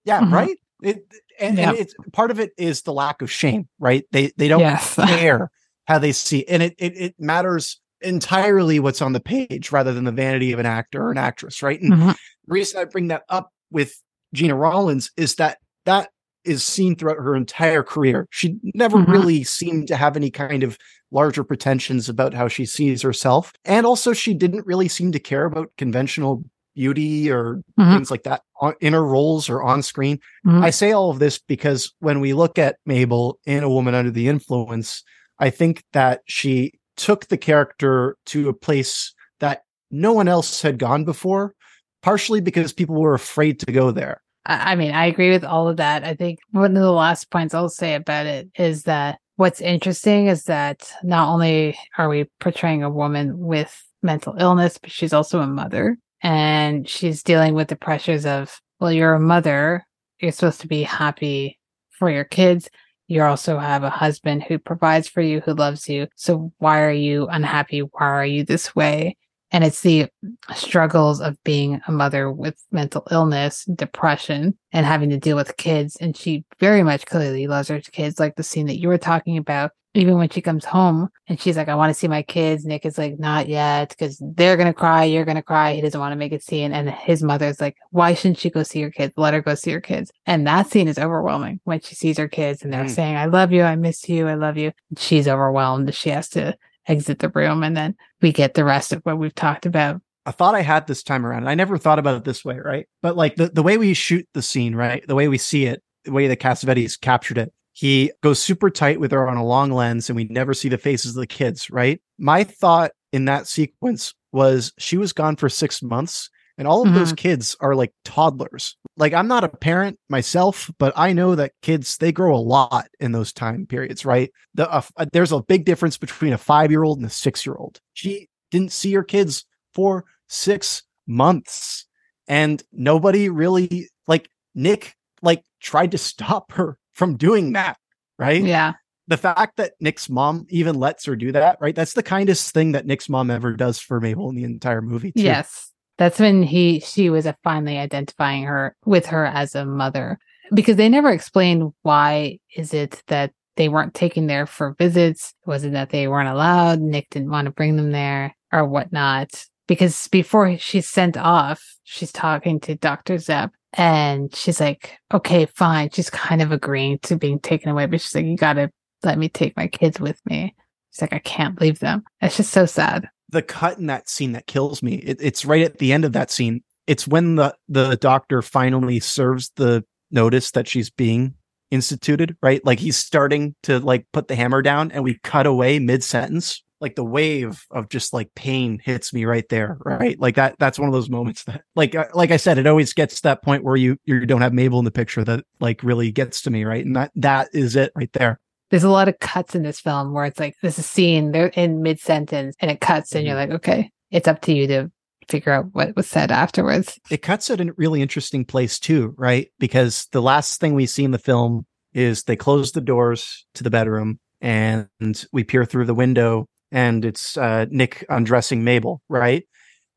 yeah, mm-hmm. right. It, and, yep. and, it's part of it is the lack of shame, right? They they don't yes. care how they see, and it, it it matters entirely what's on the page rather than the vanity of an actor or an actress, right? And mm-hmm. the reason I bring that up with Gena Rowlands is that that is seen throughout her entire career. She never mm-hmm. really seemed to have any kind of larger pretensions about how she sees herself. And also, she didn't really seem to care about conventional beauty or mm-hmm. things like that in her roles or on screen. Mm-hmm. I say all of this because when we look at Mabel in A Woman Under the Influence, I think that she took the character to a place that no one else had gone before, partially because people were afraid to go there. I mean, I agree with all of that. I think one of the last points I'll say about it is that what's interesting is that not only are we portraying a woman with mental illness, but she's also a mother and she's dealing with the pressures of, well, you're a mother. You're supposed to be happy for your kids. You also have a husband who provides for you, who loves you. So why are you unhappy? Why are you this way? And it's the struggles of being a mother with mental illness, depression, and having to deal with kids. And she very much clearly loves her kids, like the scene that you were talking about. even when she comes home and she's like, I want to see my kids, Nick is like, not yet, because they're going to cry. You're going to cry. He doesn't want to make a scene. And his mother's like, why shouldn't she go see her kids? Let her go see her kids. And that scene is overwhelming when she sees her kids and they're mm. saying, I love you. I miss you. I love you. She's overwhelmed. She has to exit the room. And then we get the rest of what we've talked about. I thought I had this time around. I never thought about it this way, right? But like the, the way we shoot the scene, right? The way we see it, the way the Cassavetes captured it, he goes super tight with her on a long lens and we never see the faces of the kids, right? My thought in that sequence was she was gone for six months and all of mm-hmm. those kids are like toddlers. Like I'm not a parent myself, but I know that kids they grow a lot in those time periods, right? The, uh, uh there's a big difference between a 5-year-old and a 6-year-old. She didn't see her kids for 6 months and nobody really like Nick like tried to stop her from doing that, right? Yeah. The fact that Nick's mom even lets her do that, right? That's the kindest thing that Nick's mom ever does for Mabel in the entire movie. Too. Yes. That's when he she was uh, finally identifying her with her as a mother because they never explained why is it that they weren't taken there for visits? Was it that they weren't allowed? Nick didn't want to bring them there or whatnot? Because before she's sent off, she's talking to Dr. Zepp and she's like, okay, fine. She's kind of agreeing to being taken away, but she's like, you got to let me take my kids with me. She's like, I can't leave them. It's just so sad. The cut in that scene that kills me, it, it's right at the end of that scene. It's when the, the doctor finally serves the notice that she's being instituted, right? Like he's starting to like put the hammer down and we cut away mid sentence like the wave of just like pain hits me right there right? Like that that's one of those moments that like uh, like i said it always gets to that point where you you don't have mabel in the picture that like really gets to me right? And that that is it right there there's a lot of cuts in this film where it's like there's a scene they're in mid sentence and it cuts and mm-hmm. you're like okay it's up to you to figure out what was said afterwards it cuts at a really interesting place too right because the last thing we see in the film is they close the doors to the bedroom and we peer through the window and it's uh, Nick undressing Mabel, right?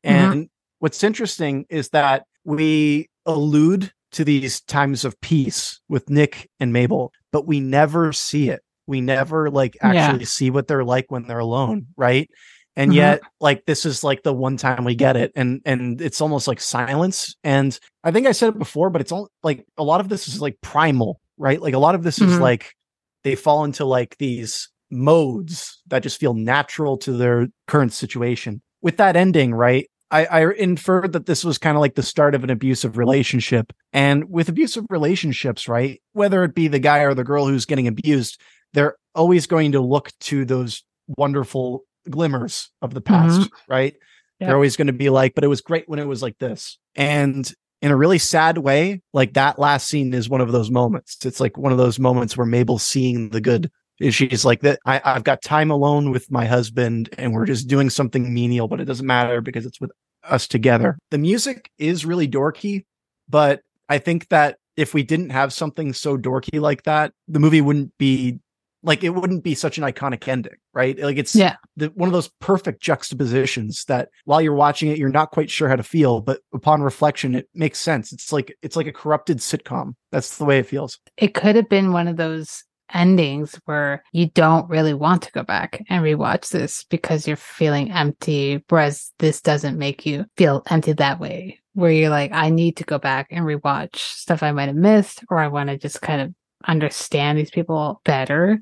Mm-hmm. And mm-hmm. what's interesting is that we allude to these times of peace with Nick and Mabel, but we never see it. We never like actually yeah. see what they're like when they're alone, right? And mm-hmm. yet, like this is like the one time we get it, and and it's almost like silence. And I think I said it before, but it's all like a lot of this is like primal, right? Like a lot of this mm-hmm. is like they fall into like these modes that just feel natural to their current situation. With that ending, right? I, I inferred that this was kind of like the start of an abusive relationship. And with abusive relationships, right? Whether it be the guy or the girl who's getting abused, they're always going to look to those wonderful glimmers of the past, mm-hmm. right? Yep. They're always going to be like, but it was great when it was like this. And in a really sad way, like that last scene is one of those moments. It's like one of those moments where Mabel's seeing the good she's like that I, i've got time alone with my husband and we're just doing something menial but it doesn't matter because it's with us together. The music is really dorky but i think that if we didn't have something so dorky like that the movie wouldn't be like it wouldn't be such an iconic ending right? Like it's yeah. the, one of those perfect juxtapositions that while you're watching it you're not quite sure how to feel but upon reflection it makes sense. It's like it's like a corrupted sitcom. That's the way it feels. It could have been one of those endings where you don't really want to go back and rewatch this because you're feeling empty, whereas this doesn't make you feel empty that way, where you're like, I need to go back and rewatch stuff I might have missed, or I want to just kind of understand these people better.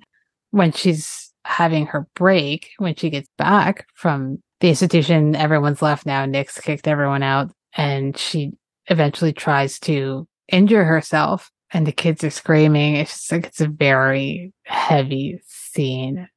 When she's having her break, when she gets back from the institution, everyone's left now. Nick's kicked everyone out, and she eventually tries to injure herself and the kids are screaming. It's just like it's a very heavy scene.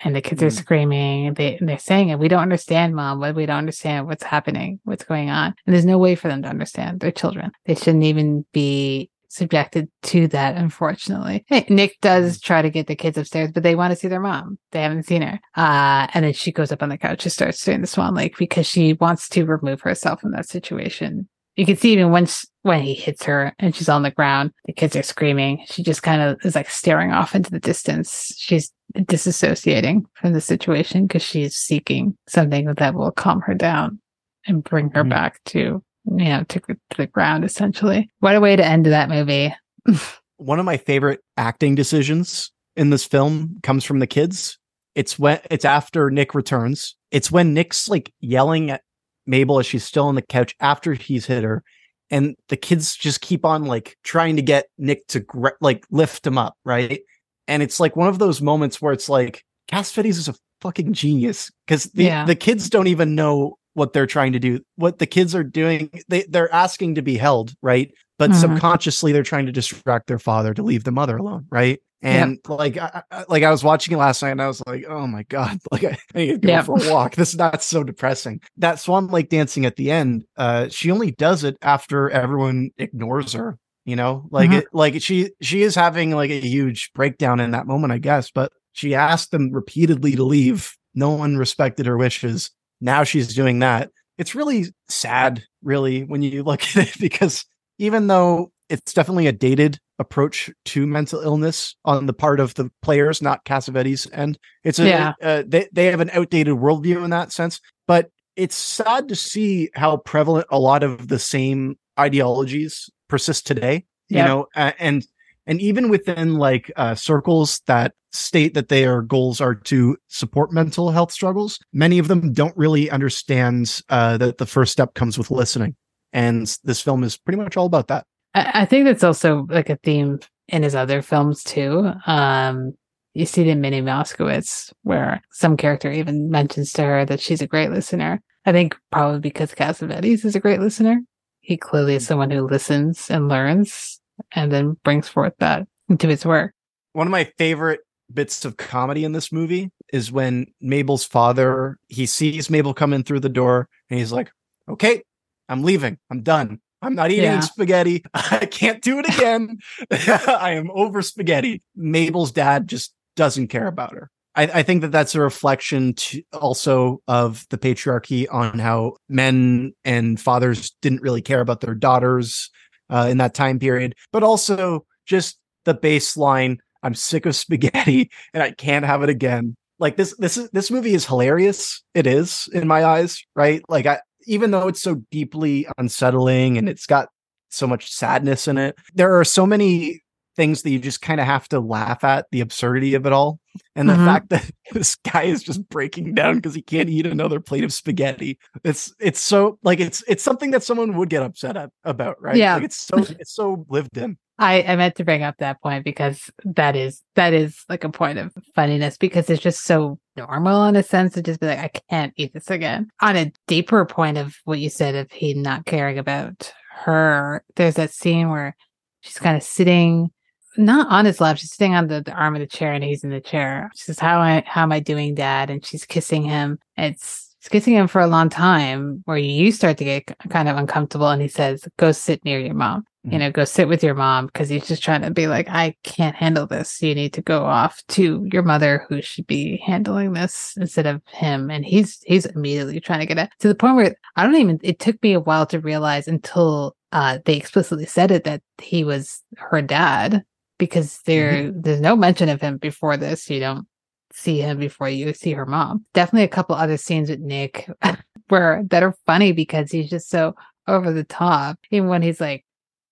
And the kids mm. are screaming. They they're saying it. We don't understand, mom. But we don't understand what's happening, what's going on. And there's no way for them to understand. They're children. They shouldn't even be subjected to that, unfortunately. Hey, Nick does mm. try to get the kids upstairs, but they want to see their mom. They haven't seen her. Uh, and then she goes up on the couch and starts doing the Swan Lake because she wants to remove herself from that situation you can see even once when he hits her and she's on the ground, the kids are screaming. She just kind of is like staring off into the distance. She's disassociating from the situation because she's seeking something that will calm her down and bring her mm-hmm. back to, you know, to, to the ground essentially. What a way to end that movie. One of my favorite acting decisions in this film comes from the kids. It's when it's after Nick returns. It's when Nick's like yelling at Mabel as she's still on the couch after he's hit her. And the kids just keep on like trying to get Nick to like lift him up, right? And it's like one of those moments where it's like Cassavetes is a fucking genius because the, Yeah. the kids don't even know what they're trying to do. What the kids are doing, they, they're asking to be held, right? But Mhm. subconsciously, they're trying to distract their father to leave the mother alone, right? And like, I, like I was watching it last night, and I was like, "Oh my god!" Like, I, I need to go Yep. for a walk. This is not so depressing. That Swan Lake dancing at the end, uh, she only does it after everyone ignores her. You know, like Mhm. it, like she she is having like a huge breakdown in that moment, I guess. But she asked them repeatedly to leave. No one respected her wishes. Now she's doing that. It's really sad, really, when you look at it, because even though it's definitely a dated approach to mental illness on the part of the players, not Cassavetes, and it's a Yeah. uh, they they have an outdated worldview in that sense. But it's sad to see how prevalent a lot of the same ideologies persist today. You Yep. know, uh, and and even within like uh, circles that state that their goals are to support mental health struggles, many of them don't really understand uh, that the first step comes with listening. And this film is pretty much all about that. I, think that's also like a theme in his other films too. Um, you see it in Minnie Moskowitz, where some character even mentions to her that she's a great listener. I think probably because Cassavetes is a great listener. He clearly is someone who listens and learns and then brings forth that into his work. One of my favorite bits of comedy in this movie is when Mabel's father he sees Mabel come in through the door and he's like, "Okay, I'm leaving. I'm done. I'm not eating Yeah. spaghetti. I can't do it again. I am over spaghetti." Mabel's dad just doesn't care about her. I, I think that that's a reflection to also of the patriarchy on how men and fathers didn't really care about their daughters uh, in that time period, but also just the baseline. I'm sick of spaghetti and I can't have it again. Like this, this is this movie is hilarious. It is in my eyes, right? Like I, even though it's so deeply unsettling and it's got so much sadness in it, there are so many things that you just kind of have to laugh at the absurdity of it all. And the Mhm. fact that this guy is just breaking down because he can't eat another plate of spaghetti. It's it's so like it's it's something that someone would get upset at, about, right? Yeah. Like it's so it's so lived in. I, I meant to bring up that point because that is that is like a point of funniness because it's just so normal in a sense to just be like, I can't eat this again. On a deeper point of what you said of he not caring about her, there's that scene where she's kind of sitting not on his lap, she's sitting on the, the arm of the chair and he's in the chair. She says, How I how am I doing, Dad? And she's kissing him. It's kissing him for a long time where you start to get kind of uncomfortable and he says, Go sit near your mom you know, go sit with your mom because he's just trying to be like, I can't handle this. You need to go off to your mother who should be handling this instead of him. And he's he's immediately trying to get it to the point where I don't even it took me a while to realize until uh they explicitly said it that he was her dad because there there's no mention of him before this. You don't see him before you see her mom. Definitely a couple other scenes with Nick where that are funny because he's just so over the top. Even when he's like,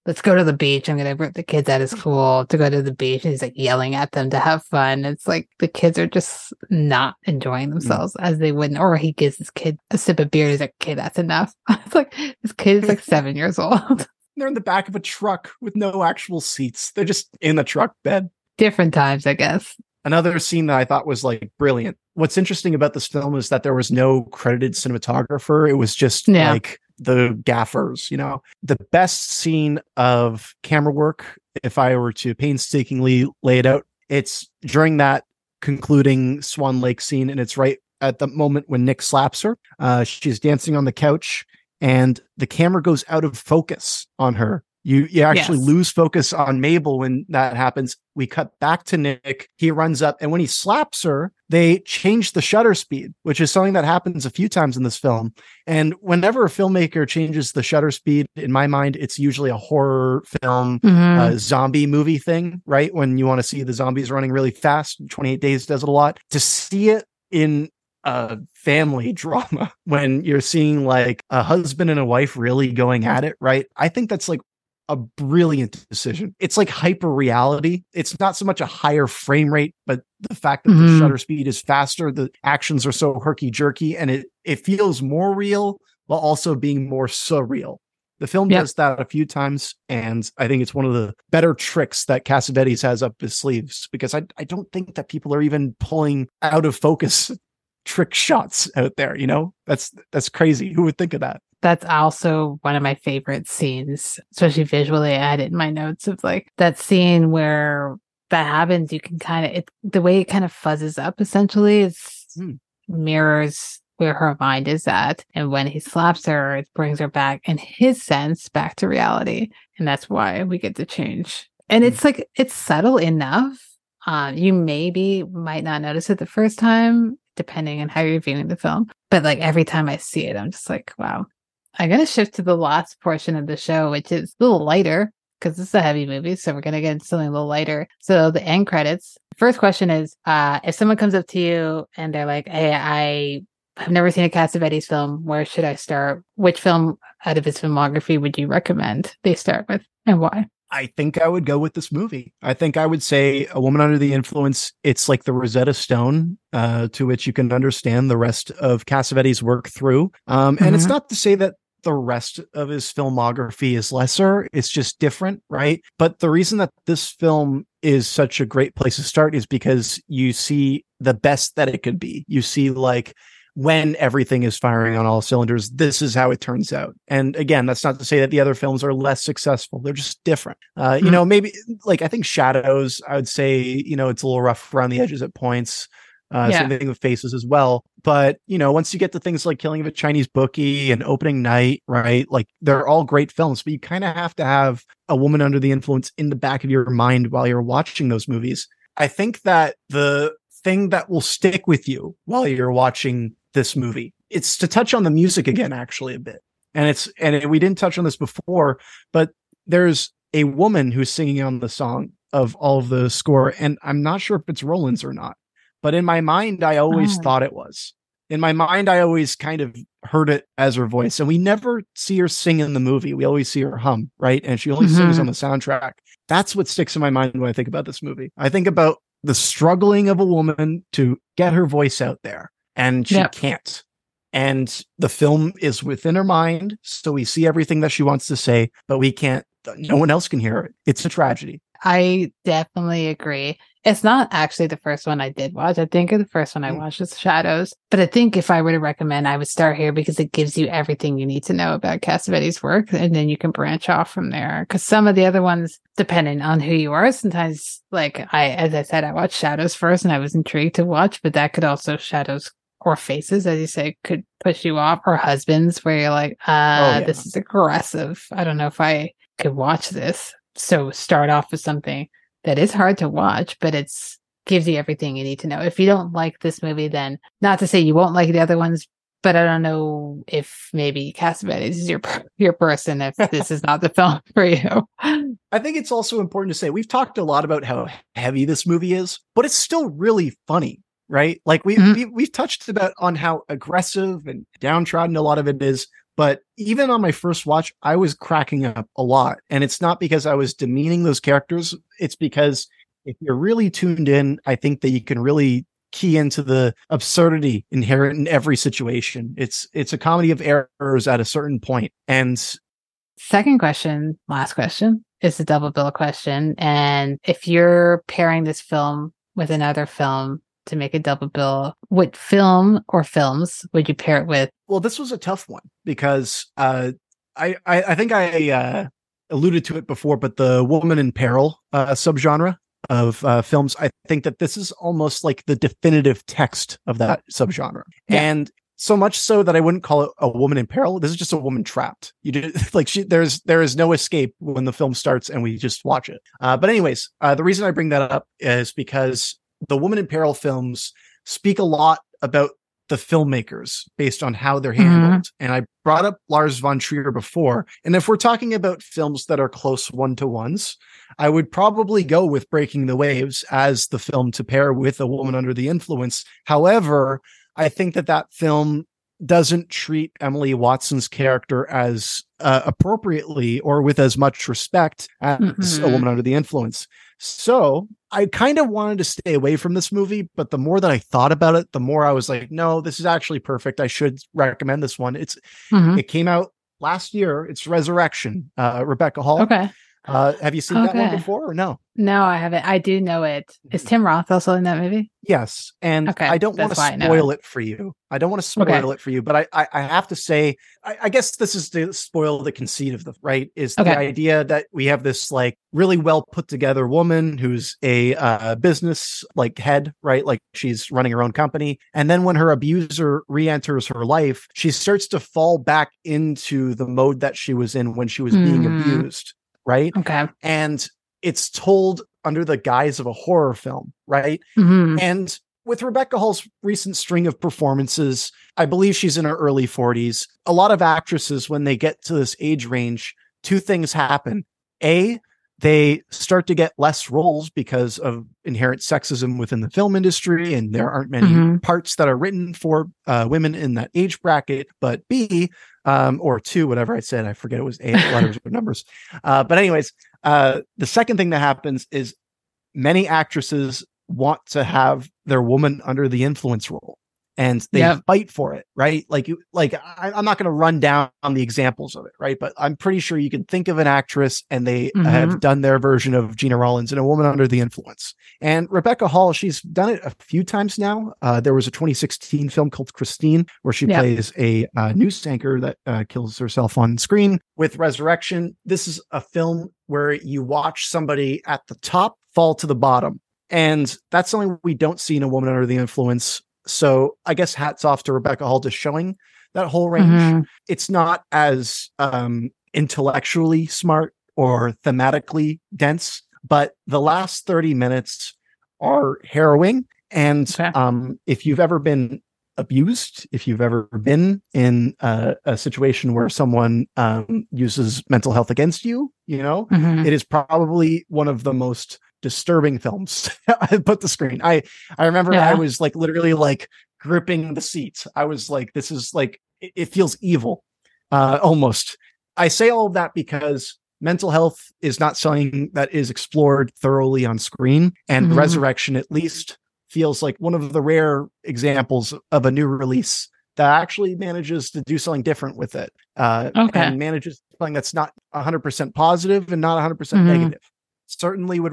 let's go to the beach. I'm going to rip the kids out of mm. school to go to the beach. And he's like yelling at them to have fun. It's like the kids are just not enjoying mm. themselves as they wouldn't. Or he gives his kid a sip of beer. He's like, okay, that's enough. it's like, this kid is like seven years old. They're in the back of a truck with no actual seats. They're just in the truck bed. Different times, I guess. Another scene that I thought was like brilliant. What's interesting about this film is that there was no credited cinematographer. It was just Yeah. like the gaffers, you know. The best scene of camera work, if I were to painstakingly lay it out, it's during that concluding Swan Lake scene, and it's right at the moment when Nick slaps her. Uh, she's dancing on the couch, and the camera goes out of focus on her. You you actually Yes. lose focus on Mabel when that happens. We cut back to Nick. He runs up, and when he slaps her, they change the shutter speed, which is something that happens a few times in this film. And whenever a filmmaker changes the shutter speed, in my mind, it's usually a horror film Mhm. uh, zombie movie thing, right? When you want to see the zombies running really fast, 28 Days does it a lot. To see it in a family drama when you're seeing like a husband and a wife really going at it, right? I think that's like a brilliant decision. It's like hyper reality. It's not so much a higher frame rate, but the fact that mm-hmm. the shutter speed is faster, the actions are so herky jerky, and it it feels more real while also being more surreal. The film yep. does that a few times, and I think it's one of the better tricks that Cassavetes has up his sleeves because I, I don't think that people are even pulling out of focus trick shots out there. You know, that's that's crazy. Who would think of that? That's also one of my favorite scenes, especially visually. I had it in my notes of like that scene where that happens. You can kind of it the way it kind of fuzzes up. Essentially, is mm. mirrors where her mind is at, and when he slaps her, it brings her back in his sense back to reality, and that's why we get to change. And mm. it's like it's subtle enough. Um, you maybe might not notice it the first time, depending on how you're viewing the film. But like every time I see it, I'm just like, wow, I'm going to shift to the last portion of the show, which is a little lighter because this is a heavy movie. So we're going to get into something a little lighter. So the end credits. First question is uh, if someone comes up to you and they're like, hey, I have never seen a Cassavetes film. Where should I start? Which film out of his filmography would you recommend they start with and why? I think I would go with this movie. I think I would say A Woman Under the Influence. It's like the Rosetta Stone uh, to which you can understand the rest of Cassavetes' work through. Um, and mm-hmm. it's not to say that the rest of his filmography is lesser. It's just different, right? But the reason that this film is such a great place to start is because you see the best that it could be. You see, like, when everything is firing on all cylinders, this is how it turns out. And again, that's not to say that the other films are less successful. They're just different. Uh, mm-hmm. You know, maybe like I think Shadows, I would say, you know, it's a little rough around the edges at points. Uh, yeah. Same thing with Faces as well. But you know, once you get to things like Killing of a Chinese Bookie and Opening Night, right? Like they're all great films, but you kind of have to have a woman under the influence in the back of your mind while you're watching those movies. I think that the thing that will stick with you while you're watching this movie, it's to touch on the music again, actually a bit. And it's and we didn't touch on this before, but there's a woman who's singing on the song of all of the score, and I'm not sure if it's Rowlands or not but in my mind, I always oh. thought it was. In my mind, I always kind of heard it as her voice. And we never see her sing in the movie. We always see her hum, right? And she only mm-hmm. sings on the soundtrack. That's what sticks in my mind when I think about this movie. I think about the struggling of a woman to get her voice out there, and she yep. can't. And the film is within her mind. So we see everything that she wants to say, but we can't, no one else can hear it. It's a tragedy. I definitely agree. It's not actually the first one I did watch. I think the first one I mm. watched was Shadows. But I think if I were to recommend, I would start here because it gives you everything you need to know about Cassavetes' work. And then you can branch off from there. Because some of the other ones, depending on who you are, sometimes, like I, as I said, I watched Shadows first and I was intrigued to watch, but that could also Shadows or faces, as you say, could push you off, or husbands where you're like, uh, oh, yeah. this is aggressive. I don't know if I could watch this. So start off with something that is hard to watch, but it's gives you everything you need to know. If you don't like this movie, then not to say you won't like the other ones, but I don't know if maybe Cassavetes is your your person if this is not the film for you. I think it's also important to say we've talked a lot about how heavy this movie is, but it's still really funny, right? Like we, mm-hmm. we we've touched about on how aggressive and downtrodden a lot of it is, but even on my first watch, I was cracking up a lot. And it's not because I was demeaning those characters. It's because if you're really tuned in, I think that you can really key into the absurdity inherent in every situation. It's it's a comedy of errors at a certain point. And second question, last question, is the double bill question. And if you're pairing this film with another film, to make a double bill, what film or films would you pair it with? Well, this was a tough one because uh, I, I, I think I uh, alluded to it before, but the woman in peril uh, subgenre of uh, films, I think that this is almost like the definitive text of that subgenre, yeah. and so much so that I wouldn't call it a woman in peril. This is just a woman trapped. You did like she, there's there is no escape when the film starts and we just watch it. Uh, but anyways, uh, the reason I bring that up is because the Woman in Peril films speak a lot about the filmmakers based on how they're handled. Mm-hmm. And I brought up Lars von Trier before. And if we're talking about films that are close one to ones, I would probably go with Breaking the Waves as the film to pair with A Woman Under the Influence. However, I think that that film doesn't treat Emily Watson's character as uh, appropriately or with as much respect as Mhm. a woman under the influence. So I kind of wanted to stay away from this movie, but the more that I thought about it, the more I was like, no, this is actually perfect. I should recommend this one. It's Mhm. it came out last year. It's Resurrection. Uh, Rebecca Hall. Okay. Uh, have you seen that one before or no? No, I haven't. I do know it. Is Tim Roth also in that movie? Yes, and Okay, I don't want to that's why I know spoil it for you. I don't want to spoil Okay. it for you, but I, I, I have to say, I, I guess this is to spoil the conceit of the right is Okay. the idea that we have this like really well put together woman who's a uh, business like head, right? Like she's running her own company, and then when her abuser re-enters her life, she starts to fall back into the mode that she was in when she was being Mhm. abused, right? Okay. And it's told under the guise of a horror film, right? Mhm. And with Rebecca Hall's recent string of performances, I believe she's in her early 40s. A lot of actresses, when they get to this age range, two things happen. A, they start to get less roles because of inherent sexism within the film industry, and there aren't many Mhm. parts that are written for uh, women in that age bracket. But B, um, or two, whatever I said, I forget it was A letters or numbers. Uh, but, anyways, uh, the second thing that happens is many actresses want to have their woman under the influence role and they fight for it right? Like you like I, i'm not going to run down on the examples of it right? But i'm pretty sure you can think of an actress and they have done their version of Gena Rowlands in a woman under the influence. And rebecca hall she's done it a few times now. Uh, there was a 2016 film called christine where she plays a uh, news anchor that uh, kills herself on screen with resurrection. This is a film where you watch somebody at the top fall to the bottom. And that's something we don't see in a woman under the influence. So I guess hats off to Rebecca Hall just showing that whole range. Mhm. It's not as um, intellectually smart or thematically dense, but the last 30 minutes are harrowing. And Okay. um, if you've ever been abused, if you've ever been in a, a situation where someone um, uses mental health against you, you know, Mhm. it is probably one of the most disturbing films I put the screen. I I remember Yeah. I was like literally like gripping the seat. I was like, this is like it, it feels evil, uh, almost. I say all of that because mental health is not something that is explored thoroughly on screen, and Mhm. Resurrection at least feels like one of the rare examples of a new release that actually manages to do something different with it uh, Okay. and manages something that's not 100% positive and not 100% Mhm. negative. Certainly would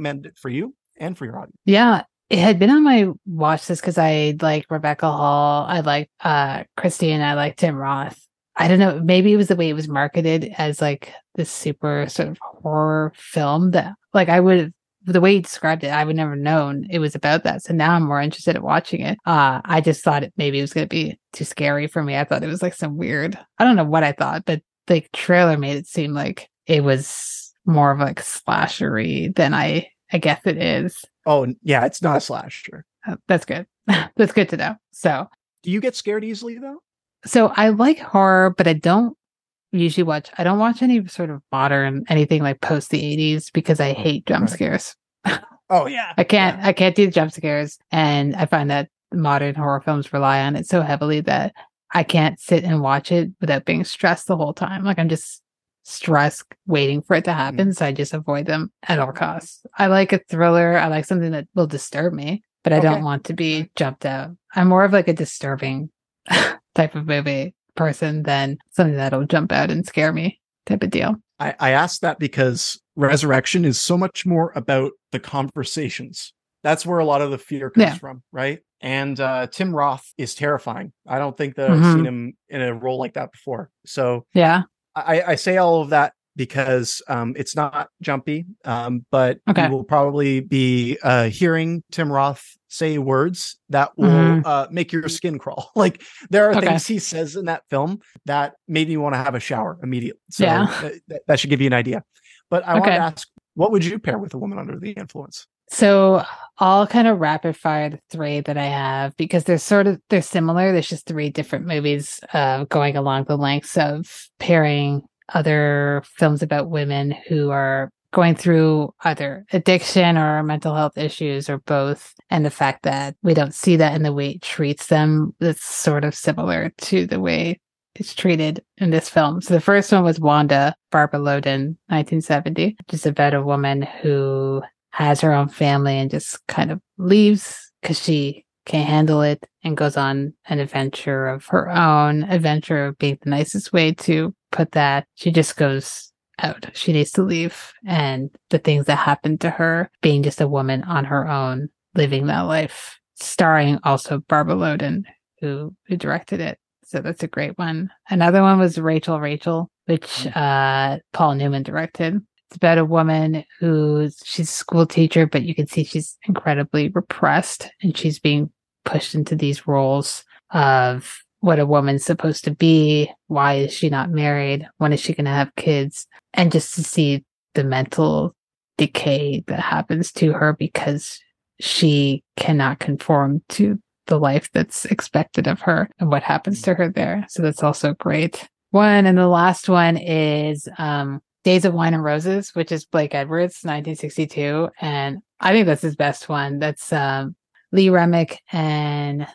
recommend it for you and for your audience. Yeah, it had been on my watch list because I like Rebecca Hall. I like uh Christine. I like Tim Roth. I don't know. Maybe it was the way it was marketed as like this super sort of horror film that like I would the way he described it, I would never known it was about that. So now I'm more interested in watching it. Uh I just thought it maybe it was gonna be too scary for me. I thought it was like some weird I don't know what I thought, but the trailer made it seem like it was more of like slashery than I I guess it is. Oh, yeah, it's not a slasher. Uh, That's good. That's good to know. So, Do you get scared easily though? so I like horror, but I don't usually watch. I don't watch any sort of modern anything like post the eighties because I hate jump Right. scares. Oh, yeah. I can't. I can't do the jump scares, and I find that modern horror films rely on it so heavily that I can't sit and watch it without being stressed the whole time. Like I'm just stressed waiting for it to happen, so I just avoid them at all costs. I like a thriller. I like something that will disturb me, but I Okay. don't want to be jumped out. I'm more of like a disturbing type of movie person than something that'll jump out and scare me type of deal. I, I asked that because Resurrection is so much more about the conversations. That's where a lot of the fear comes Yeah. from, right? And uh, Tim Roth is terrifying. I don't think that Mhm. I've seen him in a role like that before. So Yeah. I, I say all of that because um, it's not jumpy, um, but Okay. you will probably be uh, hearing Tim Roth say words that will Mhm. uh, make your skin crawl. like there are Okay. things he says in that film that made me want to have a shower immediately. So Yeah. th- th- that should give you an idea. But I want to ask, what would you pair with a woman under the influence? So I'll kind of rapid fire the three that I have because they're sort of they're similar. There's just three different movies uh, going along the lengths of pairing other films about women who are going through either addiction or mental health issues or both. And the fact that we don't see that in the way it treats them, that's sort of similar to the way it's treated in this film. So the first one was Wanda, Barbara Loden, 1970, which is about a woman who has her own family and just kind of leaves because she can't handle it and goes on an adventure of her own adventure of being the nicest way to put that. She just goes out. She needs to leave. And the things that happened to her being just a woman on her own, living that life, starring also Barbara Loden, who, who directed it. So that's a great one. Another one was Rachel Rachel, which mm. uh, Paul Newman directed. About a woman who's she's a school teacher, but you can see she's incredibly repressed and she's being pushed into these roles of what a woman's supposed to be. Why is she not married? When is she going to have kids? And just to see the mental decay that happens to her because she cannot conform to the life that's expected of her and what happens to her there. So that's also great. One and the last one is um Days of Wine and Roses, which is Blake Edwards, 1962. And I think that's his best one. That's um, Lee Remick and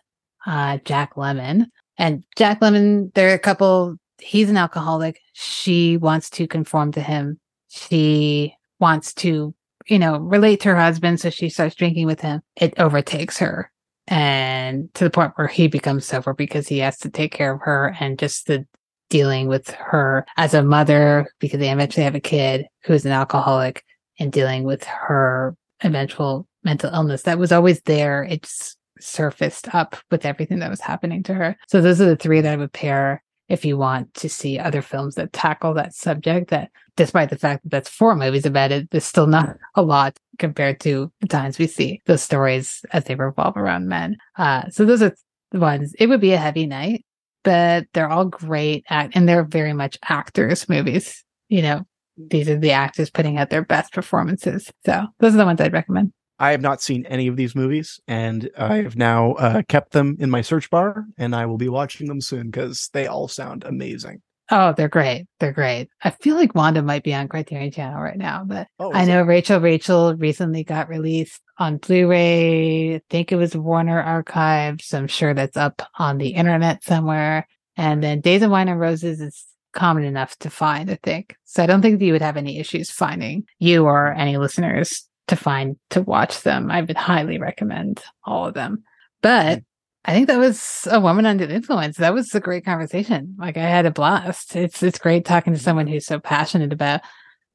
uh, Jack Lemmon. And Jack Lemmon, they're a couple. He's an alcoholic. She wants to conform to him. She wants to, you know, relate to her husband. So she starts drinking with him. It overtakes her. And to the point where he becomes sober because he has to take care of her and just the dealing with her as a mother because they eventually have a kid who's an alcoholic and dealing with her eventual mental illness that was always there. It's surfaced up with everything that was happening to her. So those are the three that I would pair if you want to see other films that tackle that subject that despite the fact that that's four movies about it, there's still not a lot compared to the times we see those stories as they revolve around men. Uh, so those are the ones. It would be a heavy night but they're all great act and they're very much actors movies. You know, these are the actors putting out their best performances. So those are the ones I'd recommend. I have not seen any of these movies, and I have now uh, kept them in my search bar, and I will be watching them soon because they all sound amazing. Oh, they're great. They're great. I feel like Wanda might be on Criterion Channel right now, but oh, I know it? Rachel Rachel recently got released on Blu-ray. I think it was Warner Archives. So I'm sure that's up on the internet somewhere. And then Days of Wine and Roses is common enough to find, I think. So I don't think that you would have any issues finding you or any listeners to find to watch them. I would highly recommend all of them. But I think that was a woman under influence. That was a great conversation. Like I had a blast. It's it's great talking to someone who's so passionate about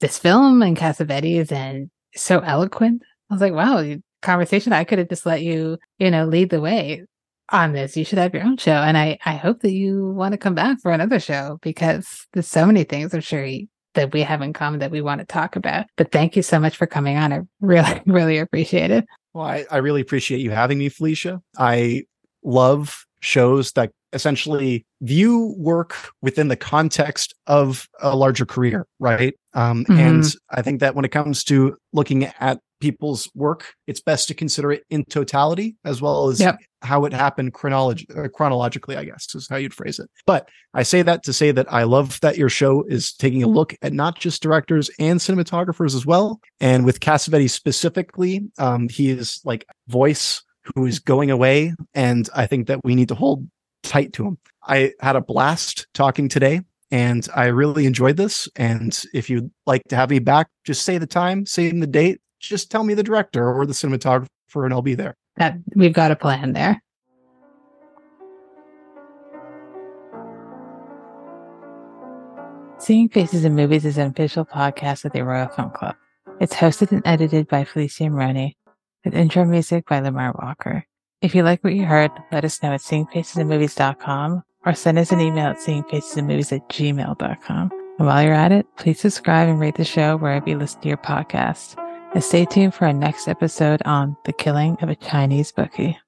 this film and Cassavetes and so eloquent. I was like, wow, conversation. I could have just let you, you know, lead the way on this. You should have your own show. And I, I hope that you want to come back for another show because there's so many things I'm sure that we have in common that we want to talk about. But thank you so much for coming on. I really, really appreciate it. Well, I, I really appreciate you having me, Felicia. I love shows that essentially view work within the context of a larger career, right? Um, mm-hmm. And I think that when it comes to looking at people's work, it's best to consider it in totality as well as yep. how it happened chronolog- uh, chronologically, I guess is how you'd phrase it. But I say that to say that I love that your show is taking a look at not just directors and cinematographers as well. And with Cassavetes specifically, um, he is like voice who is going away. And I think that we need to hold tight to him. I had a blast talking today and I really enjoyed this. And if you'd like to have me back, just say the time, say the date, just tell me the director or the cinematographer, and I'll be there. That we've got a plan there. Seeing Faces in Movies is an official podcast of the Royal Film Club. It's hosted and edited by Felicia Moroni with intro music by Lamar Walker. If you like what you heard, let us know at seeingfacesinmovies.com or send us an email at seeingfacesinmovies at gmail.com. And while you're at it, please subscribe and rate the show wherever you listen to your podcast. And stay tuned for our next episode on the killing of a Chinese bookie.